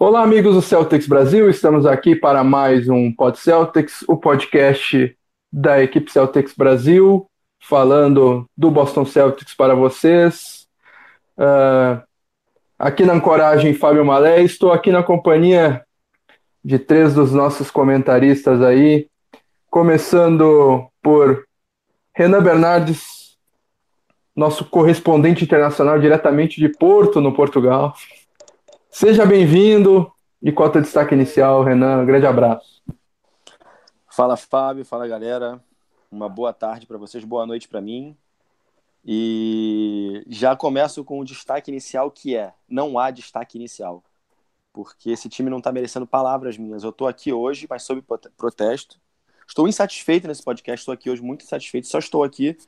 Olá, amigos do Celtics Brasil, estamos aqui para mais um Pod Celtics, o podcast da equipe Celtics Brasil, falando do Boston Celtics para vocês. Uh, aqui na Ancoragem, Fábio Malé, estou aqui na companhia de três dos nossos comentaristas aí, começando por Renan Bernardes, nosso correspondente internacional diretamente de Porto, no Portugal. Seja bem-vindo. E qual é o teu destaque inicial, Renan? Um grande abraço. Fala, Fábio. Fala, galera. Uma boa tarde para vocês, boa noite para mim. E já começo com o destaque inicial, que é: não há destaque inicial. Porque esse time não está merecendo palavras minhas. Eu estou aqui hoje, mas sob protesto. Estou insatisfeito nesse podcast, estou aqui hoje muito insatisfeito. Só estou aqui,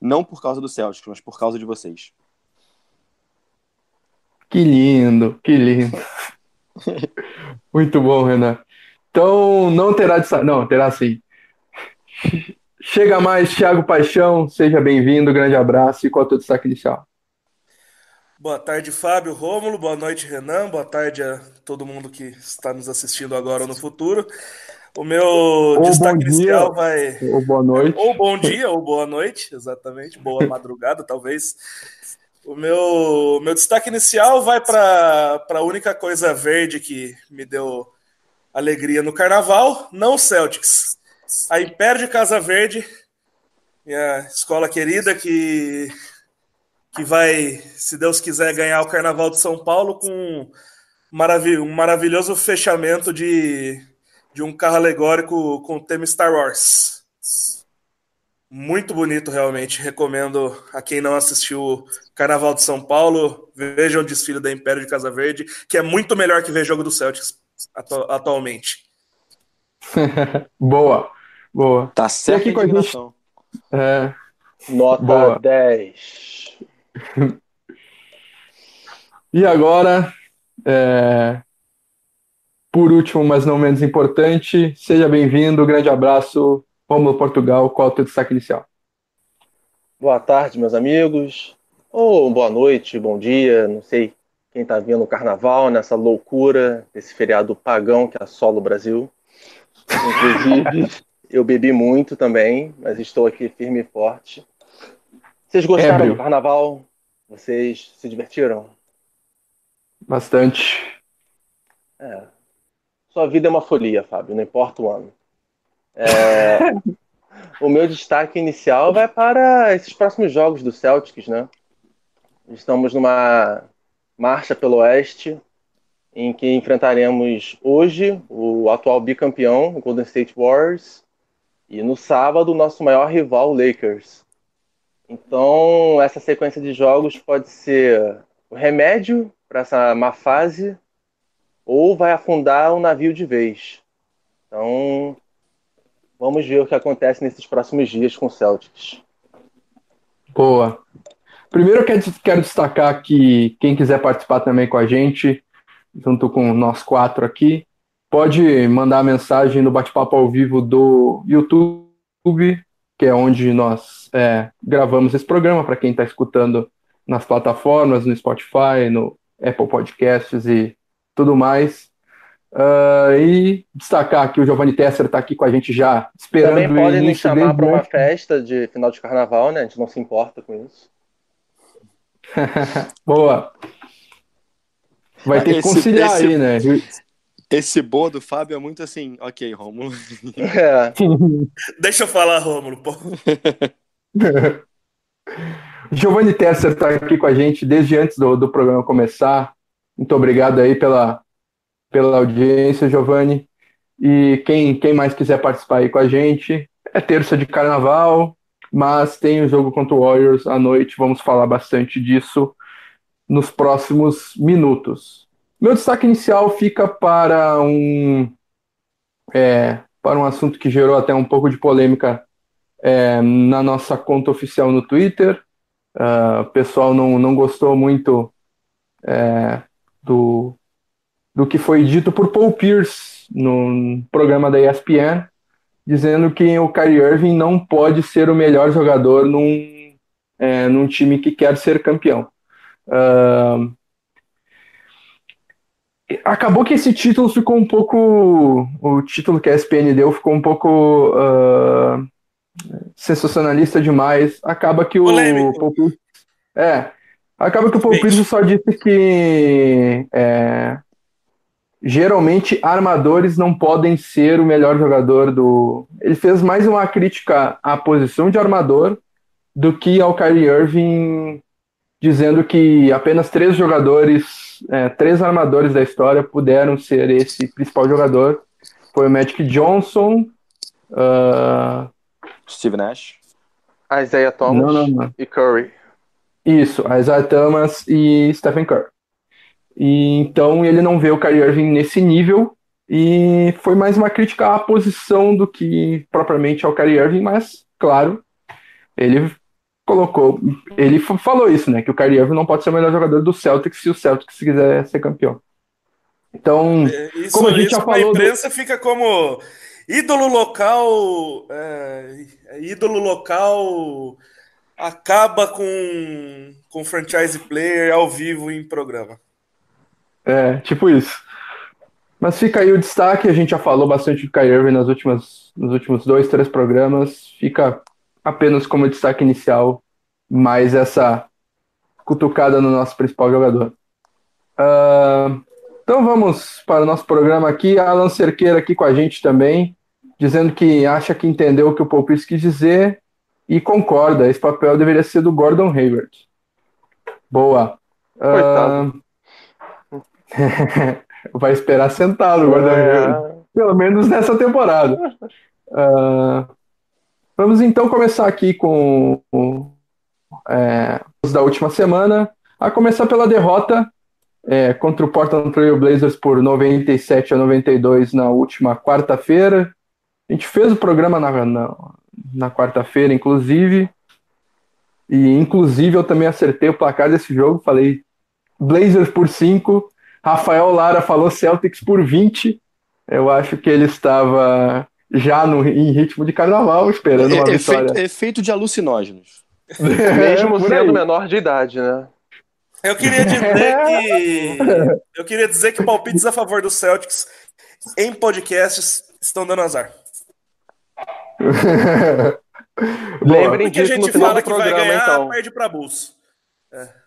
não por causa do Celtics, mas por causa de vocês. Que lindo, que lindo. Muito bom, Renan. Então, não terá de Não, terá sim. Chega mais, Thiago Paixão, seja bem-vindo, grande abraço e qual é o teu destaque inicial? Boa tarde, Fábio Rômulo, boa noite, Renan, boa tarde a todo mundo que está nos assistindo agora ou no futuro. O meu ou destaque inicial vai. Ou boa noite. Ou bom dia, ou boa noite, exatamente. Boa madrugada, talvez o meu, meu destaque inicial vai para a única coisa verde que me deu alegria no carnaval, não o Celtics. A Império de Casa Verde, minha escola querida, que, que vai, se Deus quiser, ganhar o Carnaval de São Paulo com um, um maravilhoso fechamento de, de um carro alegórico com o tema Star Wars. Muito bonito, realmente. Recomendo a quem não assistiu Carnaval de São Paulo, vejam o desfile da Império de Casa Verde, que é muito melhor que ver jogo do Celtics atu atualmente. boa, boa. Tá certo aqui com a gente. É... Nota boa. 10. e agora, é... por último, mas não menos importante, seja bem-vindo, grande abraço, Romulo Portugal, qual é o teu destaque inicial? Boa tarde, meus amigos. Ou boa noite, bom dia, não sei quem está vendo o carnaval nessa loucura, esse feriado pagão que assola o Brasil. Inclusive, eu bebi muito também, mas estou aqui firme e forte. Vocês gostaram do carnaval? Vocês se divertiram? Bastante. É. Sua vida é uma folia, Fábio, não importa o ano. É, o meu destaque inicial vai para esses próximos jogos do Celtics, né? Estamos numa marcha pelo Oeste, em que enfrentaremos hoje o atual bicampeão, o Golden State Warriors, e no sábado o nosso maior rival, o Lakers. Então, essa sequência de jogos pode ser o remédio para essa má fase ou vai afundar o navio de vez. Então, Vamos ver o que acontece nesses próximos dias com o Celtics. Boa. Primeiro quero destacar que quem quiser participar também com a gente, junto com nós quatro aqui, pode mandar mensagem no bate-papo ao vivo do YouTube, que é onde nós é, gravamos esse programa, para quem está escutando nas plataformas, no Spotify, no Apple Podcasts e tudo mais. Uh, e destacar que o Giovanni Tesser está aqui com a gente já, esperando Também podem nos chamar para uma festa de final de carnaval, né? A gente não se importa com isso. Boa. Vai ter que conciliar esse, aí, né? Esse boa do Fábio é muito assim, ok, Rômulo. É. Deixa eu falar, Rômulo, pô. Giovanni Tesser está aqui com a gente desde antes do, do programa começar. Muito obrigado aí pela, pela audiência, Giovanni. E quem, quem mais quiser participar aí com a gente, é terça de carnaval, mas tem o jogo contra o Warriors à noite, vamos falar bastante disso nos próximos minutos. Meu destaque inicial fica para um, é, para um assunto que gerou até um pouco de polêmica é, na nossa conta oficial no Twitter. Uh, o pessoal não, não gostou muito é, do, do que foi dito por Paul Pierce no programa da ESPN, dizendo que o Kyrie Irving não pode ser o melhor jogador num, é, num time que quer ser campeão. Uh, acabou que esse título ficou um pouco. O título que a ESPN deu ficou um pouco uh, sensacionalista demais. Acaba que o Paul Pierce, É. Acaba que o Paul Pierce só disse que é, geralmente armadores não podem ser o melhor jogador do. Ele fez mais uma crítica à posição de armador do que ao Kyrie Irving, dizendo que apenas três jogadores, é, três armadores da história puderam ser esse principal jogador. Foi o Magic Johnson, uh... Steve Nash, Isaiah Thomas não, não, não. e Curry. Isso, Isaiah Thomas e Stephen Curry. E então ele não vê o Kyrie Irving nesse nível e foi mais uma crítica à posição do que propriamente ao Kyrie Irving, mas claro, ele colocou, ele falou isso, né, que o Kyrie Irving não pode ser o melhor jogador do Celtics se o Celtics quiser ser campeão. Então, é, isso, como a gente já falou, a imprensa do... fica como ídolo local, é, ídolo local acaba com com franchise player ao vivo em programa. É, tipo isso. Mas fica aí o destaque, a gente já falou bastante do Kyrie Irving nas últimas, nos últimos dois, três programas. Fica apenas como destaque inicial, mais essa cutucada no nosso principal jogador. Uh, então vamos para o nosso programa aqui. Alan Cerqueira aqui com a gente também, dizendo que acha que entendeu o que o Paul quis dizer e concorda. Esse papel deveria ser do Gordon Hayward. Boa. Uh, vai esperar sentado, é... pelo menos nessa temporada. Uh, vamos então começar aqui com é, os da última semana, a começar pela derrota é, contra o Portland Trail Blazers por 97 a 92 na última quarta-feira. A gente fez o programa na, na, na quarta-feira, inclusive. E inclusive eu também acertei o placar desse jogo, falei Blazers por 5, Rafael Lara falou Celtics por 20. Eu acho que ele estava já no, em ritmo de carnaval, esperando uma vitória. Efeito de alucinógenos. Mesmo sendo menor de idade, né? Eu queria dizer que. Eu queria dizer que palpites a favor do Celtics em podcasts estão dando azar. Lembrem disso a gente no final fala do programa, que vai ganhar, então. perde para Bulls. É.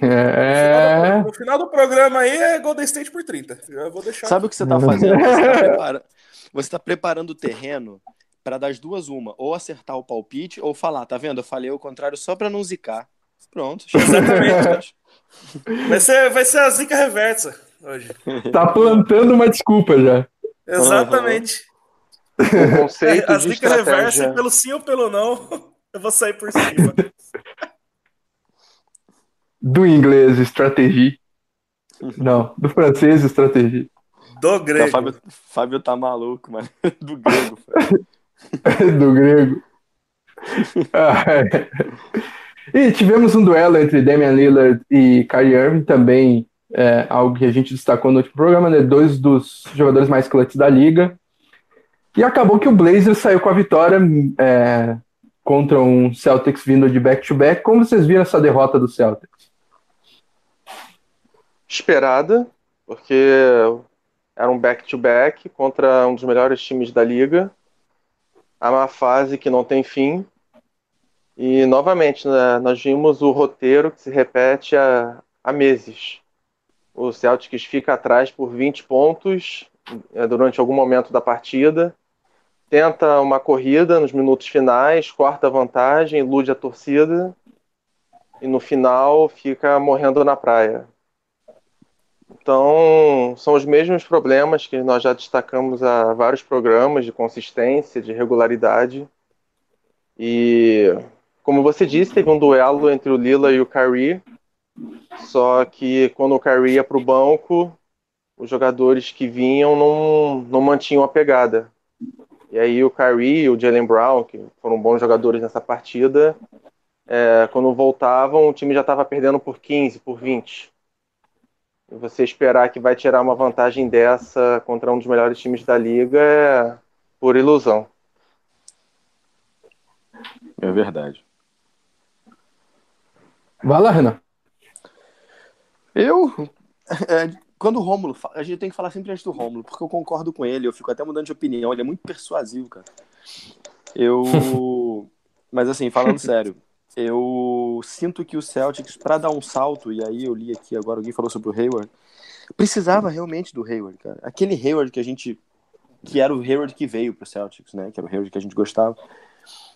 É... No, final do, programa aí é Golden State por 30. Eu vou deixar. Sabe o que você tá fazendo? Você tá, prepara... você tá preparando o terreno para das duas uma, ou acertar o palpite ou falar, tá vendo? Eu falei o contrário só para não zicar. Pronto. Exatamente. vai ser, vai ser a zica reversa hoje. Tá plantando uma desculpa já. Exatamente. Uhum. O conceito a de zica estratégia... reversa, pelo sim ou pelo não, eu vou sair por cima do inglês estratégia. Não, do francês estratégia. Do grego. O Fábio, Fábio tá maluco, mano. Do grego. do grego. Ah, é. E tivemos um duelo entre Damian Lillard e Kyrie Irving, também é, algo que a gente destacou no último programa, né? Dois dos jogadores mais clutch da liga. E acabou que o Blazers saiu com a vitória é, contra um Celtics vindo de back-to-back. -back. Como vocês viram essa derrota do Celtics? Esperada, porque era um back-to-back -back contra um dos melhores times da liga. A má fase que não tem fim. E, novamente, né, nós vimos o roteiro que se repete há, há meses. O Celtics fica atrás por 20 pontos é, durante algum momento da partida, tenta uma corrida nos minutos finais, corta a vantagem, ilude a torcida e no final fica morrendo na praia. Então, são os mesmos problemas que nós já destacamos há vários programas de consistência, de regularidade. E, como você disse, teve um duelo entre o Lila e o Kyrie. Só que quando o Kyrie ia para o banco, os jogadores que vinham não, não mantinham a pegada. E aí o Kyrie e o Jalen Brown, que foram bons jogadores nessa partida, é, quando voltavam, o time já estava perdendo por 15, por 20 você esperar que vai tirar uma vantagem dessa contra um dos melhores times da liga é por ilusão. É verdade. Vai lá, Renan. Eu, é, quando o Rômulo, a gente tem que falar sempre antes do Rômulo, porque eu concordo com ele, eu fico até mudando de opinião, ele é muito persuasivo, cara. Eu. Mas assim, falando sério, eu sinto que o Celtics, para dar um salto, e aí eu li aqui agora, alguém falou sobre o Hayward, precisava realmente do Hayward, cara. Aquele Hayward que a gente. que era o Hayward que veio pro Celtics, né? Que era o Hayward que a gente gostava.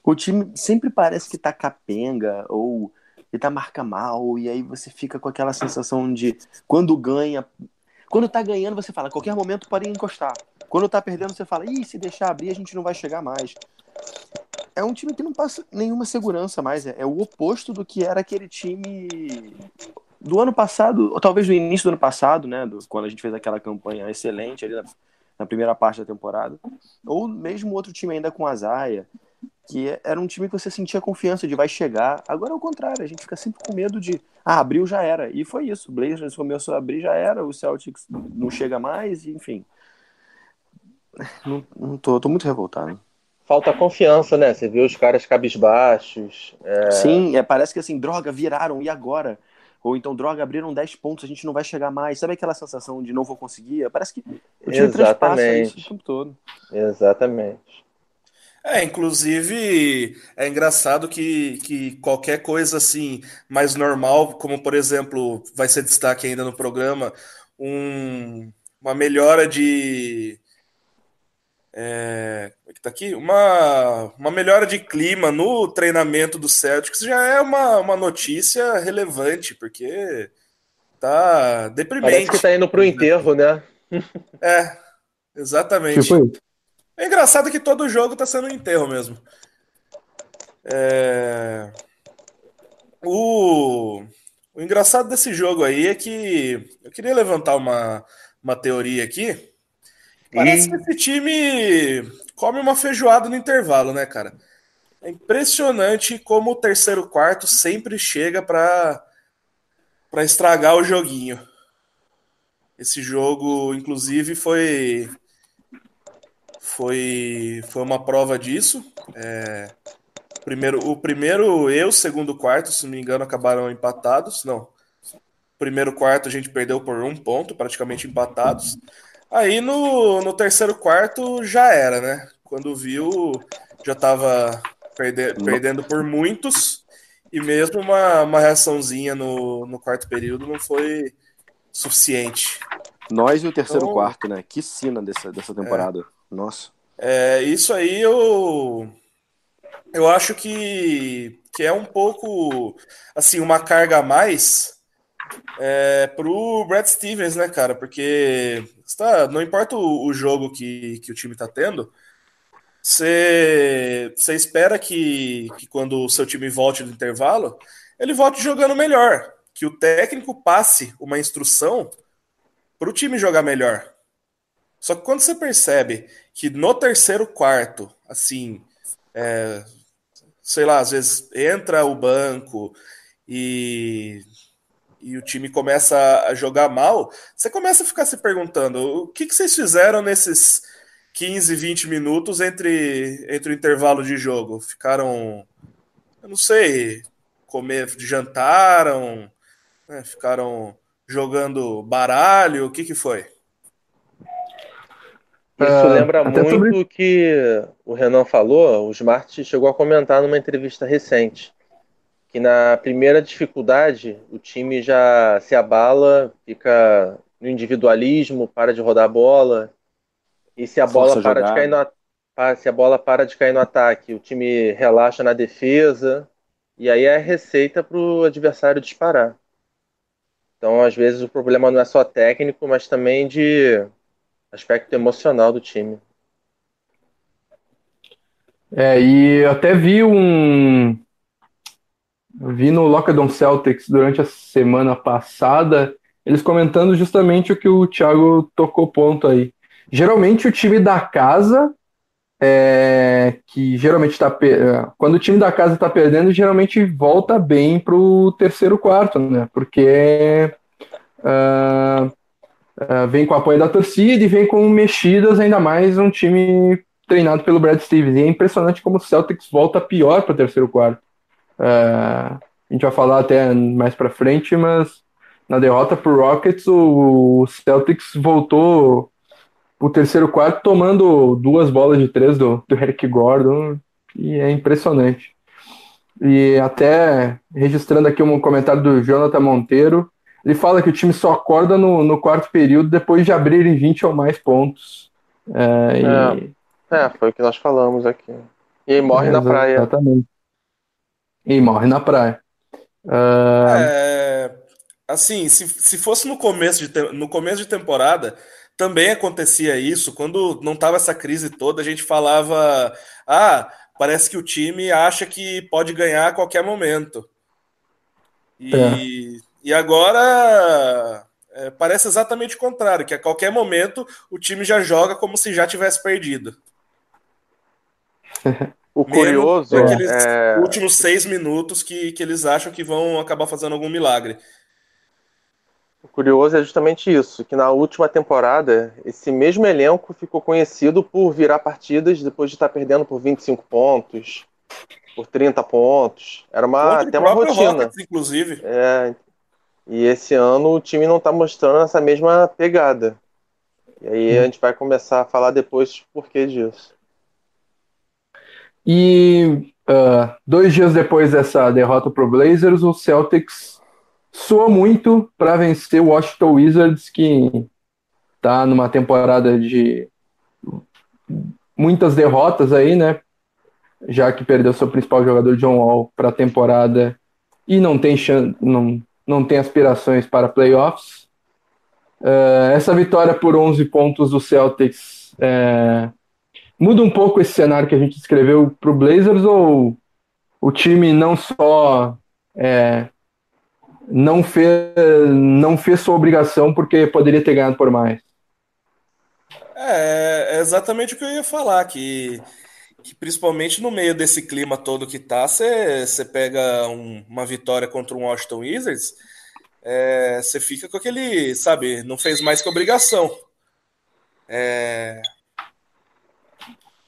O time sempre parece que tá capenga, ou ele tá marca mal, e aí você fica com aquela sensação de quando ganha. Quando tá ganhando, você fala, qualquer momento pode encostar. Quando tá perdendo, você fala, ih, se deixar abrir, a gente não vai chegar mais. É um time que não passa nenhuma segurança mais. É, é o oposto do que era aquele time do ano passado, ou talvez do início do ano passado, né? Do, quando a gente fez aquela campanha excelente ali na, na primeira parte da temporada. Ou mesmo outro time ainda com a Zaya, que era um time que você sentia confiança de vai chegar. Agora é o contrário, a gente fica sempre com medo de, ah, abriu já era. E foi isso, o Blazers começou a abrir já era, o Celtics não chega mais, enfim. Não, não tô, tô muito revoltado. Falta confiança, né? Você vê os caras cabisbaixos. É... Sim, é, parece que assim, droga, viraram, e agora? Ou então, droga, abriram 10 pontos, a gente não vai chegar mais. Sabe aquela sensação de não vou conseguir? Parece que o time transpassa isso o tempo todo. Exatamente. É, inclusive é engraçado que, que qualquer coisa assim mais normal, como por exemplo, vai ser destaque ainda no programa, um, uma melhora de. É, como é que tá aqui? Uma, uma melhora de clima no treinamento do Celtics já é uma, uma notícia relevante, porque tá deprimente. Parece que tá indo pro enterro, né? É, exatamente. Tipo é engraçado que todo jogo tá sendo um enterro mesmo. É... O... o engraçado desse jogo aí é que eu queria levantar uma, uma teoria aqui. Parece e... que esse time come uma feijoada no intervalo, né, cara? É impressionante como o terceiro quarto sempre chega para para estragar o joguinho. Esse jogo, inclusive, foi foi, foi uma prova disso. É, primeiro, o primeiro e o segundo quarto, se não me engano, acabaram empatados. Não. Primeiro quarto a gente perdeu por um ponto, praticamente empatados. Aí no, no terceiro quarto já era, né? Quando viu, já estava perde, perdendo por muitos. E mesmo uma, uma reaçãozinha no, no quarto período não foi suficiente. Nós e o terceiro então, quarto, né? Que sina dessa, dessa temporada. É. Nossa. É, isso aí eu, eu acho que, que é um pouco assim uma carga a mais é, pro Brad Stevens, né, cara? Porque tá, não importa o, o jogo que, que o time tá tendo, você espera que, que quando o seu time volte do intervalo, ele volte jogando melhor. Que o técnico passe uma instrução para o time jogar melhor. Só que quando você percebe que no terceiro quarto, assim, é, sei lá, às vezes entra o banco e, e o time começa a jogar mal, você começa a ficar se perguntando o que, que vocês fizeram nesses 15, 20 minutos entre, entre o intervalo de jogo? Ficaram, eu não sei, comer, jantaram, né, ficaram jogando baralho, o que, que foi? Isso uh, lembra muito sobre... que o Renan falou, o Smart chegou a comentar numa entrevista recente, que na primeira dificuldade o time já se abala, fica no individualismo, para de rodar a bola, e se a bola para de cair no se a bola para de cair no ataque, o time relaxa na defesa, e aí é a receita para o adversário disparar. Então, às vezes, o problema não é só técnico, mas também de aspecto emocional do time. É, e eu até vi um. Vi no Lockdown Celtics durante a semana passada, eles comentando justamente o que o Thiago tocou ponto aí. Geralmente o time da casa, é, que geralmente está. Quando o time da casa está perdendo, geralmente volta bem para o terceiro quarto, né? Porque. Uh, Uh, vem com o apoio da torcida e vem com mexidas, ainda mais um time treinado pelo Brad Stevens. E é impressionante como o Celtics volta pior para o terceiro quarto. Uh, a gente vai falar até mais para frente, mas na derrota para o Rockets, o Celtics voltou o terceiro quarto tomando duas bolas de três do, do Eric Gordon, e é impressionante. E até registrando aqui um comentário do Jonathan Monteiro, ele fala que o time só acorda no, no quarto período depois de abrirem 20 ou mais pontos. É, e... é, é foi o que nós falamos aqui. E aí morre é, na praia. Exatamente. E morre na praia. Uh... É, assim, se, se fosse no começo, de, no começo de temporada, também acontecia isso. Quando não tava essa crise toda, a gente falava: ah, parece que o time acha que pode ganhar a qualquer momento. E, é. e agora é, parece exatamente o contrário, que a qualquer momento o time já joga como se já tivesse perdido. O curioso é é... últimos seis minutos que, que eles acham que vão acabar fazendo algum milagre. O curioso é justamente isso, que na última temporada, esse mesmo elenco ficou conhecido por virar partidas depois de estar perdendo por 25 pontos, por 30 pontos. Era uma, até uma rotina. Rockets, inclusive. É, e esse ano o time não está mostrando essa mesma pegada. E aí hum. a gente vai começar a falar depois por que disso. E uh, dois dias depois dessa derrota para o Blazers, o Celtics soou muito para vencer o Washington Wizards, que está numa temporada de muitas derrotas aí, né? Já que perdeu seu principal jogador John Wall para a temporada e não tem não, não tem aspirações para playoffs. Uh, essa vitória por 11 pontos do Celtics é, muda um pouco esse cenário que a gente escreveu para o Blazers ou o time não só é, não fez não fez sua obrigação porque poderia ter ganhado por mais? É, é exatamente o que eu ia falar que que principalmente no meio desse clima todo que tá, você pega um, uma vitória contra um Washington Wizards, você é, fica com aquele, sabe, não fez mais que obrigação. É,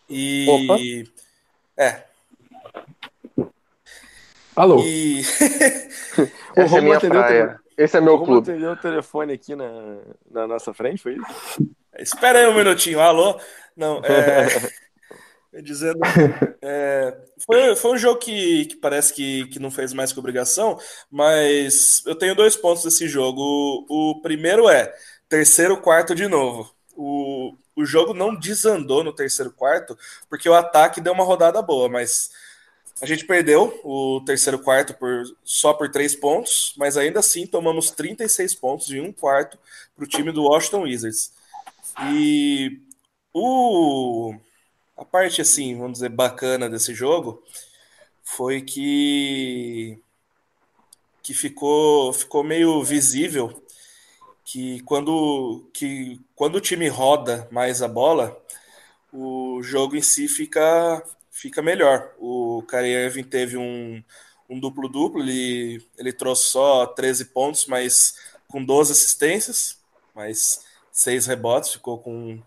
e. Opa. É. Alô? E... Essa é minha praia. Esse é meu clube. atendeu o telefone aqui na, na nossa frente, foi isso? Espera aí um minutinho. Alô? Não, é... Dizendo. É, foi, foi um jogo que, que parece que, que não fez mais que obrigação, mas eu tenho dois pontos desse jogo. O, o primeiro é terceiro quarto de novo. O, o jogo não desandou no terceiro quarto, porque o ataque deu uma rodada boa, mas a gente perdeu o terceiro quarto por, só por três pontos, mas ainda assim tomamos 36 pontos em um quarto para o time do Washington Wizards. E o a parte, assim, vamos dizer, bacana desse jogo foi que, que ficou, ficou meio visível que quando, que quando o time roda mais a bola, o jogo em si fica, fica melhor. O Irving teve um, um duplo-duplo, ele, ele trouxe só 13 pontos, mas com 12 assistências, mas 6 rebotes, ficou com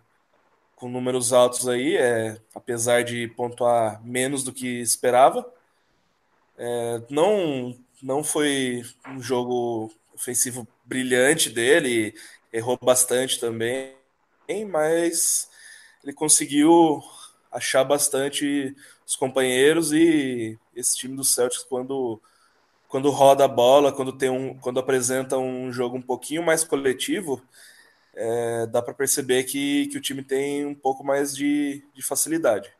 com números altos aí, é, apesar de pontuar menos do que esperava. É, não, não foi um jogo ofensivo brilhante dele, errou bastante também, mas ele conseguiu achar bastante os companheiros e esse time do Celtics quando quando roda a bola, quando tem um, quando apresenta um jogo um pouquinho mais coletivo, é, dá para perceber que, que o time tem um pouco mais de, de facilidade.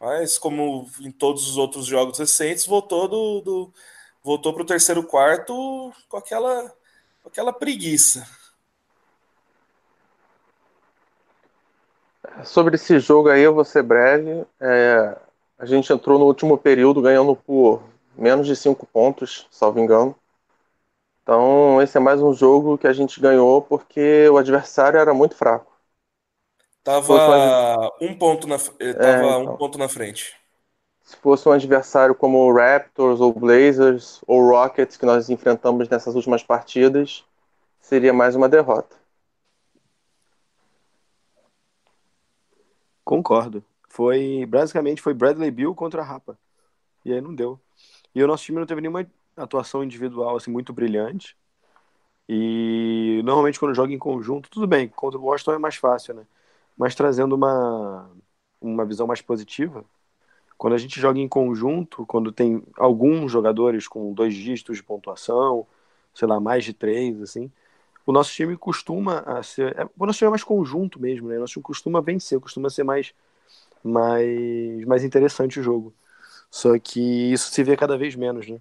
Mas, como em todos os outros jogos recentes, voltou do, do voltou para o terceiro quarto com aquela, aquela preguiça. Sobre esse jogo aí, eu vou ser breve. É, a gente entrou no último período ganhando por menos de cinco pontos, salvo engano. Então, esse é mais um jogo que a gente ganhou porque o adversário era muito fraco. Tava um ponto na, eh, tava é, então. um ponto na frente. Se fosse um adversário como Raptors ou Blazers ou Rockets que nós enfrentamos nessas últimas partidas, seria mais uma derrota. Concordo. Foi basicamente foi Bradley Bill contra a Rapa. E aí não deu. E o nosso time não teve nenhuma atuação individual assim muito brilhante. E normalmente quando joga em conjunto, tudo bem, contra o Washington é mais fácil, né? Mas trazendo uma, uma visão mais positiva, quando a gente joga em conjunto, quando tem alguns jogadores com dois dígitos de pontuação, sei lá, mais de três, assim, o nosso time costuma ser. É, o nosso time é mais conjunto mesmo, né? O nosso time costuma vencer, costuma ser mais, mais, mais interessante o jogo. Só que isso se vê cada vez menos, né?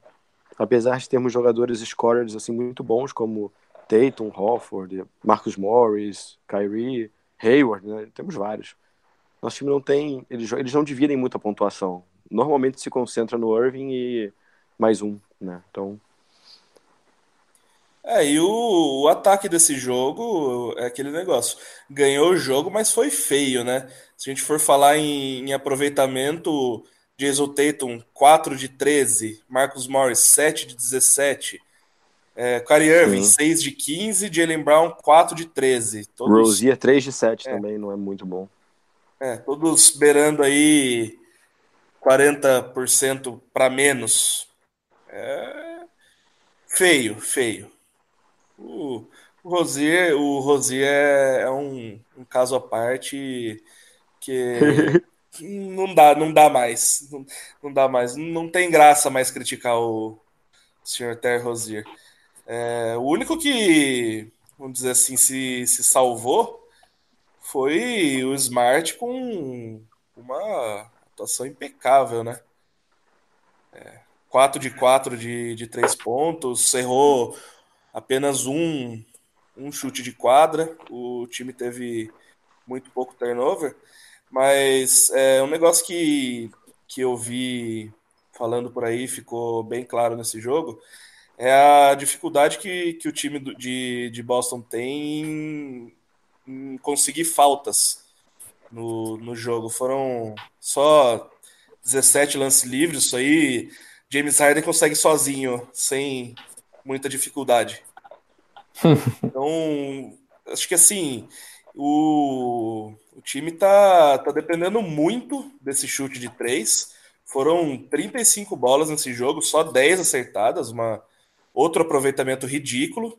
Apesar de termos jogadores scorers assim muito bons como Tatum, Hofford, Marcus Morris, Kyrie, Hayward, né? Temos vários. Nosso time não tem, eles, eles não dividem muita pontuação. Normalmente se concentra no Irving e mais um, né? Então é, e o, o, ataque desse jogo é aquele negócio. Ganhou o jogo, mas foi feio, né? Se a gente for falar em, em aproveitamento, Jason Tatum 4 de 13, Marcus Morris 7 de 17, é, Kyrie Irving Sim. 6 de 15, Jalen Brown 4 de 13. Todos... Rozier 3 de 7 é. também, não é muito bom. É, todos beirando aí 40% para menos. É... Feio, feio. O, Rosier, o Rosier é, é um, um caso à parte que não dá, não dá mais. Não, não, dá mais. Não tem graça mais criticar o senhor Terry Rosier. É, o único que, vamos dizer assim, se, se salvou foi o Smart com uma atuação impecável, né? É, 4 de 4 de, de 3 pontos, errou apenas um, um chute de quadra, o time teve muito pouco turnover, mas é um negócio que, que eu vi falando por aí, ficou bem claro nesse jogo, é a dificuldade que, que o time de, de Boston tem em conseguir faltas no, no jogo. Foram só 17 lances livres, isso aí James Harden consegue sozinho, sem muita dificuldade. então, acho que assim, o, o time tá, tá dependendo muito desse chute de três. Foram 35 bolas nesse jogo, só 10 acertadas, uma outro aproveitamento ridículo.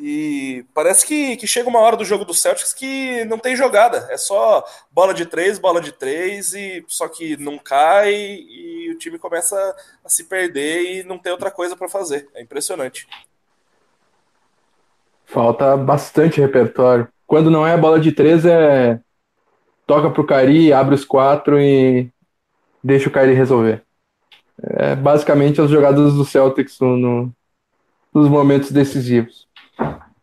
E parece que, que chega uma hora do jogo do Celtics que não tem jogada. É só bola de três, bola de três, e só que não cai e o time começa a se perder e não tem outra coisa para fazer. É impressionante. Falta bastante repertório. Quando não é bola de três, é toca pro Cari, abre os quatro e deixa o Cari resolver. É basicamente as jogadas do Celtics no, nos momentos decisivos.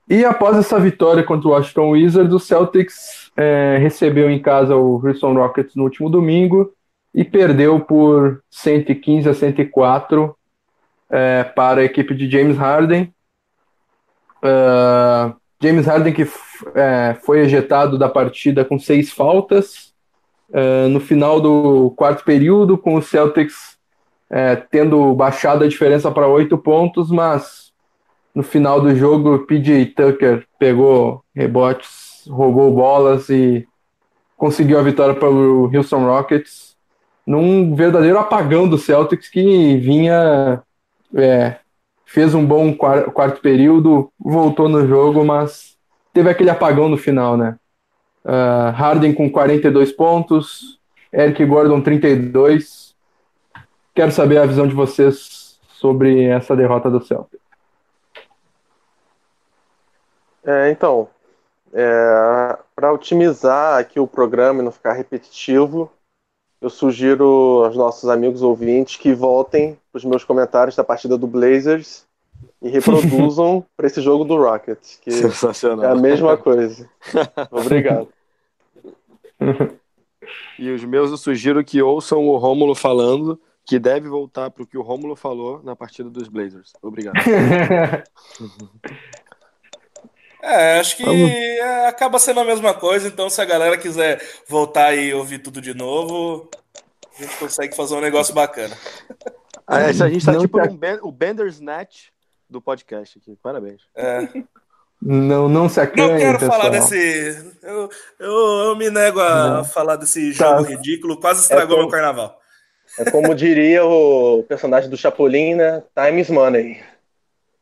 E após essa vitória contra o Washington Wizards, o Celtics é, recebeu em casa o Houston Rockets no último domingo e perdeu por 115 a 104 é, para a equipe de James Harden. Uh, James Harden que é, foi ejetado da partida com seis faltas. Uh, no final do quarto período, com o Celtics é, tendo baixado a diferença para oito pontos, mas no final do jogo, PJ Tucker pegou rebotes, roubou bolas e conseguiu a vitória para o Houston Rockets num verdadeiro apagão do Celtics que vinha é, fez um bom quarto período, voltou no jogo, mas teve aquele apagão no final, né? Uh, Harden com 42 pontos, Eric Gordon 32. Quero saber a visão de vocês sobre essa derrota do Celtics. É, então, é, para otimizar aqui o programa e não ficar repetitivo, eu sugiro aos nossos amigos ouvintes que voltem para os meus comentários da partida do Blazers e reproduzam para esse jogo do Rockets, que é a mesma coisa. Obrigado. E os meus eu sugiro que ouçam o Rômulo falando que deve voltar para o que o Rômulo falou na partida dos Blazers. Obrigado. É, acho que é, acaba sendo a mesma coisa, então se a galera quiser voltar e ouvir tudo de novo, a gente consegue fazer um negócio bacana. Ah, a gente tá Não tipo tá... ben, o Bandersnatch do podcast aqui. Parabéns. É. Não, não se acanhe, Não quero pessoal. falar desse. Eu, eu, eu me nego a não. falar desse tá. jogo ridículo, quase estragou é como, meu carnaval. É como diria o personagem do Chapolin, né? Time is money.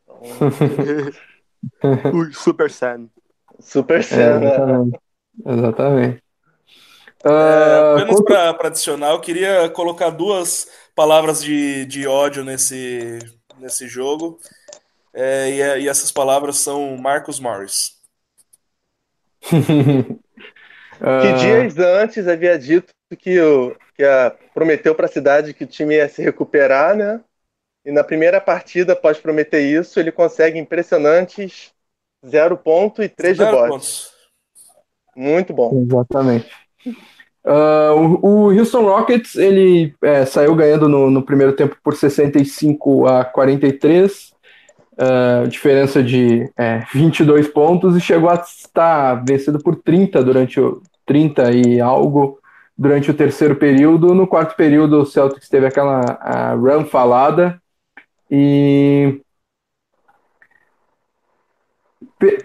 Então... Super Sam. Super Sam, é, exatamente. exatamente. É, ah, apenas quanto... para adicionar, eu queria colocar duas palavras de, de ódio nesse, nesse jogo. É, e, e, essas palavras são Marcos Morris. que dias antes havia dito que, o, que a, prometeu para a cidade que o time ia se recuperar, né? E na primeira partida, após prometer isso, ele consegue impressionantes zero ponto e três de botes. Muito bom. Exatamente. Uh, o, o, Houston Rockets ele é, saiu ganhando no, no, primeiro tempo por 65 a 43, uh, diferença de é, 22 pontos, e chegou a estar vencido por 30 durante o 30 e algo durante o terceiro período. No quarto período, o Celtics teve aquela run falada e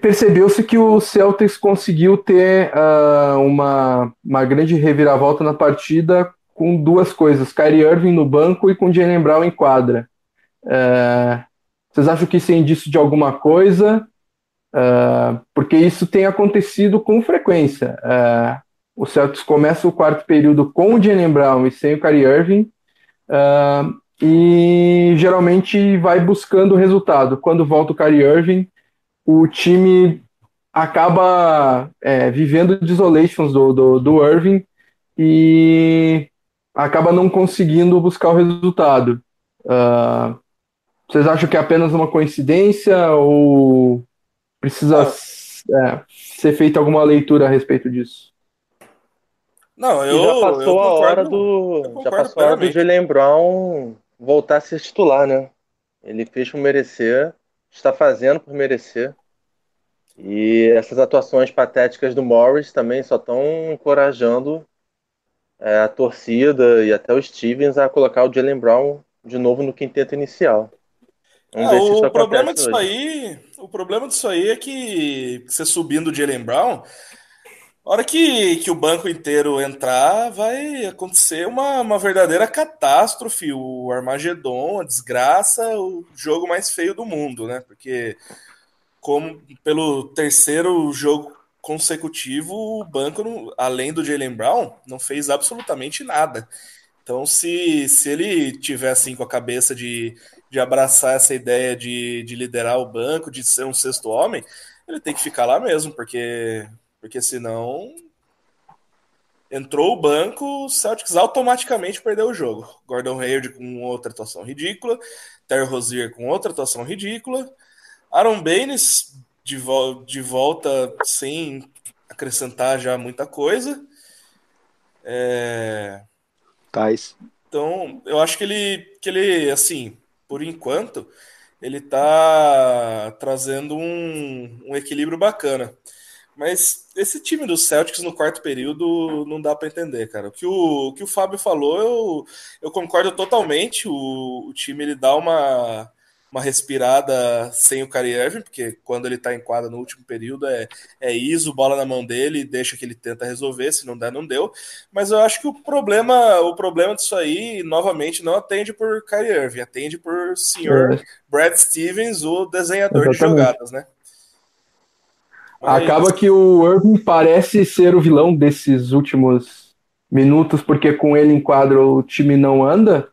percebeu-se que o Celtics conseguiu ter uh, uma, uma grande reviravolta na partida com duas coisas: Kyrie Irving no banco e com Jalen Brown em quadra. Uh, vocês acham que isso é indício de alguma coisa? Uh, porque isso tem acontecido com frequência. Uh, o Celtics começa o quarto período com o Jalen Brown e sem o Kyrie Irving, e geralmente vai buscando o resultado. Quando volta o Kyrie Irving, o time acaba é, vivendo desolations do, do, do Irving e acaba não conseguindo buscar o resultado. Uh, vocês acham que é apenas uma coincidência ou precisa é, ser feita alguma leitura a respeito disso? Não, eu. E já passou eu a hora do. Já passou a hora do Jalen Brown voltar a ser titular, né? Ele fez por merecer, está fazendo por merecer. E essas atuações patéticas do Morris também só estão encorajando é, a torcida e até o Stevens a colocar o Jalen Brown de novo no quinteto inicial. Isso o problema disso hoje. aí, o problema disso aí é que você subindo o Jalen Brown, a hora que, que o banco inteiro entrar, vai acontecer uma, uma verdadeira catástrofe, o Armagedon, a desgraça, o jogo mais feio do mundo, né? Porque como pelo terceiro jogo consecutivo, o banco, além do Jalen Brown, não fez absolutamente nada. Então, se, se ele tiver assim com a cabeça de, de abraçar essa ideia de, de liderar o banco, de ser um sexto homem, ele tem que ficar lá mesmo, porque, porque senão entrou o banco, o Celtics automaticamente perdeu o jogo. Gordon Hayward com outra atuação ridícula, Terry Rozier com outra atuação ridícula, Aaron Baines de, vo de volta sem acrescentar já muita coisa. É... Tais. Então, eu acho que ele, que ele, assim, por enquanto, ele tá trazendo um, um equilíbrio bacana. Mas esse time do Celtics no quarto período não dá para entender, cara. O que o, o que o Fábio falou, eu, eu concordo totalmente. O, o time ele dá uma uma respirada sem o Kyrie Irving, porque quando ele tá em quadra no último período é, é ISO, bola na mão dele, deixa que ele tenta resolver, se não der, não deu. Mas eu acho que o problema, o problema disso aí, novamente, não atende por Kyrie Irving, atende por senhor é. Brad Stevens, o desenhador Exatamente. de jogadas, né? Mas... Acaba que o Irving parece ser o vilão desses últimos minutos, porque com ele em quadro o time não anda,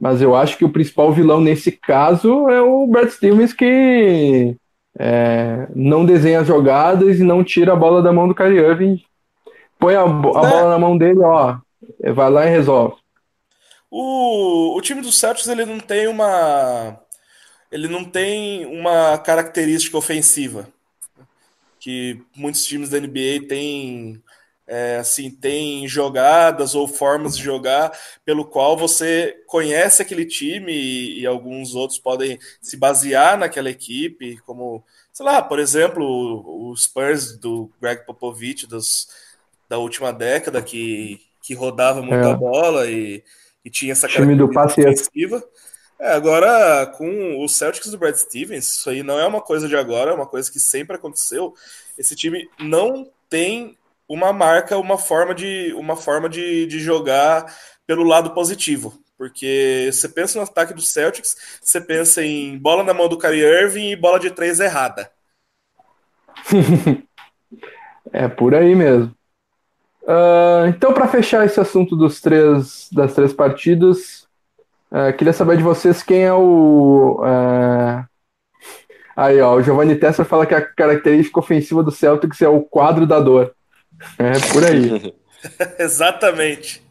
mas eu acho que o principal vilão nesse caso é o Brad Stevens que é, não desenha as jogadas e não tira a bola da mão do Kyrie Irving. Põe a, a é. bola na mão dele, ó, vai lá e resolve. O, o time do Celtics ele não tem uma ele não tem uma característica ofensiva que muitos times da NBA têm é, assim, tem jogadas ou formas de jogar pelo qual você conhece aquele time e, e, alguns outros podem se basear naquela equipe, como, sei lá, por exemplo, o, o Spurs do Greg Popovich dos, da última década, que, que rodava muita é. bola e, e, tinha essa característica defensiva. É, agora, com o Celtics do Brad Stevens, isso aí não é uma coisa de agora, é uma coisa que sempre aconteceu. Esse time não tem uma marca, uma forma de, uma forma de, de jogar pelo lado positivo. Porque você pensa no ataque do Celtics, você pensa em bola na mão do Kyrie Irving e bola de três errada. é por aí mesmo. Uh, então, para fechar esse assunto dos três, das três partidas, uh, queria saber de vocês quem é o. Uh... Aí, ó, o Giovanni Tessa fala que a característica ofensiva do Celtics é o quadro da dor. É por aí. Exatamente.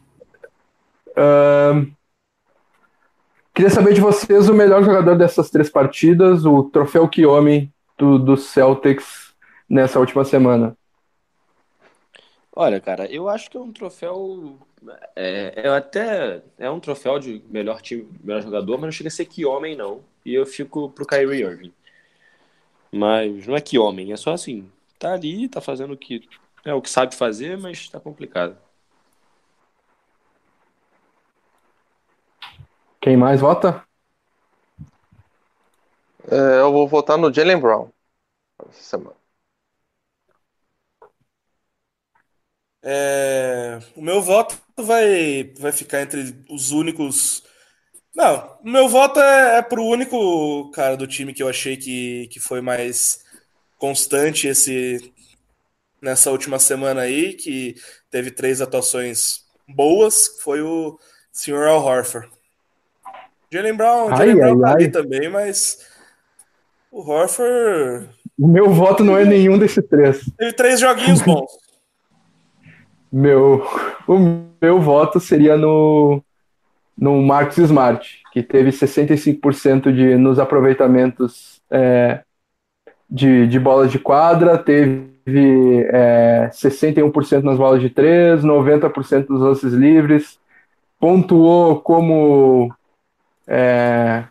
Queria saber de vocês o melhor jogador dessas três partidas, o troféu que homem do, do Celtics nessa última semana. Olha, cara, eu acho que é um troféu. É, é até. É um troféu de melhor time, melhor jogador, mas não chega a ser que homem, não. E eu fico pro Kyrie Irving. Mas não é que homem, é só assim. Tá ali, tá fazendo o que. É o que sabe fazer, mas tá complicado. Quem mais vota? É, eu vou votar no Jalen Brown essa semana. É, o meu voto vai, vai ficar entre os únicos. Não, o meu voto é, é pro único cara do time que eu achei que, que foi mais constante esse nessa última semana aí, que teve três atuações boas, foi o Sr. Al Horford. Jalen Brown, Jalen Brown tá também, mas o Horford. O meu voto não é nenhum desses três. Teve três joguinhos bons. Meu, o meu voto seria no, no Marcos Smart, que teve 65% de, nos aproveitamentos é, de, de bolas de quadra, teve é, 61% nas bolas de três, 90% dos lances livres, pontuou como é,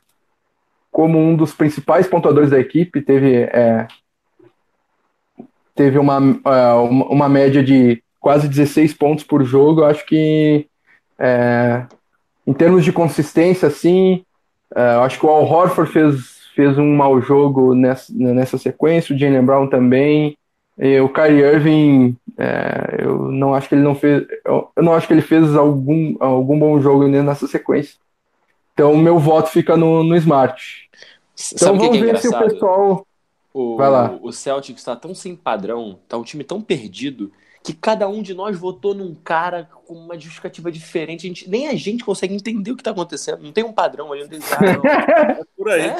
como um dos principais pontuadores da equipe, teve, é, teve uma, é, uma média de quase 16 pontos por jogo. Eu acho que, é, em termos de consistência, assim, é, eu acho que o Al Horford fez, fez um mau jogo nessa, nessa sequência, o Jalen Brown também. E o Kyrie Irving, é, eu não acho que ele não fez, eu, não acho que ele fez algum, algum bom jogo nessa sequência. Então, meu voto fica no, no Smart. Então, Sabe vamos que é ver se o pessoal. O, Vai lá. o Celtics está tão sem padrão, tá um time tão perdido, que cada um de nós votou num cara com uma justificativa diferente. A gente, nem a gente consegue entender o que está acontecendo. Não tem um padrão ali, não tem nada. Não. É por aí. É?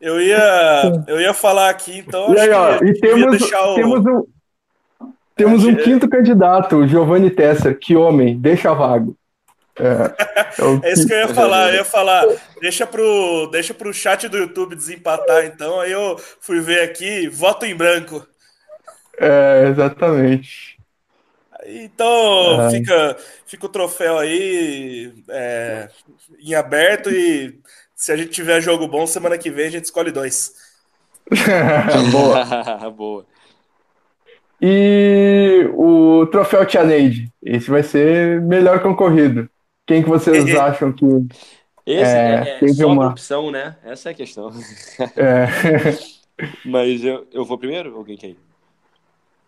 Eu, ia, eu ia falar aqui, então. E, aí, ó, e temos, o... temos um, temos um quinto candidato, o Giovanni Tesser. Que homem, deixa vago. É, é, isso que eu ia falar. Eu ia falar, deixa pro, deixa pro chat do YouTube desempatar, então. Aí eu fui ver aqui, voto em branco. É, exatamente. Então é. fica, fica o troféu aí é, em aberto e se a gente tiver jogo bom, semana que vem a gente escolhe dois. Boa. Boa. E o troféu Tia Neide. Esse vai ser melhor concorrido. Quem que vocês acham que Esse é, é só uma opção, né? Essa é a questão. É. Mas eu, eu vou primeiro ou quem quer ir?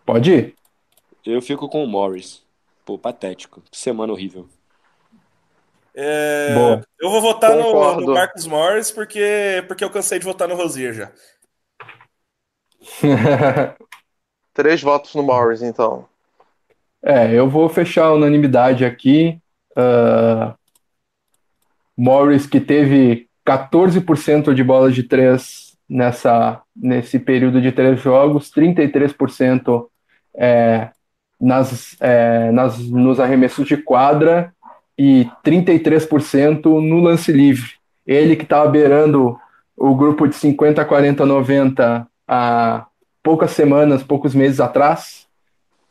Pode ir. Eu fico com o Morris. Pô, patético. Semana horrível. É, Boa. Eu vou votar no, no, Marcos Morris porque, porque eu cansei de votar no Rosier já. Três votos no Morris, então. É, eu vou fechar a unanimidade aqui. Uh, Morris, que teve 14% de bolas de três nessa, nesse período de três jogos, 33% é, nas, é, nas, nos arremessos de quadra e 33% no lance livre. Ele que estava beirando o grupo de 50, 40, 90 há poucas semanas, poucos meses atrás,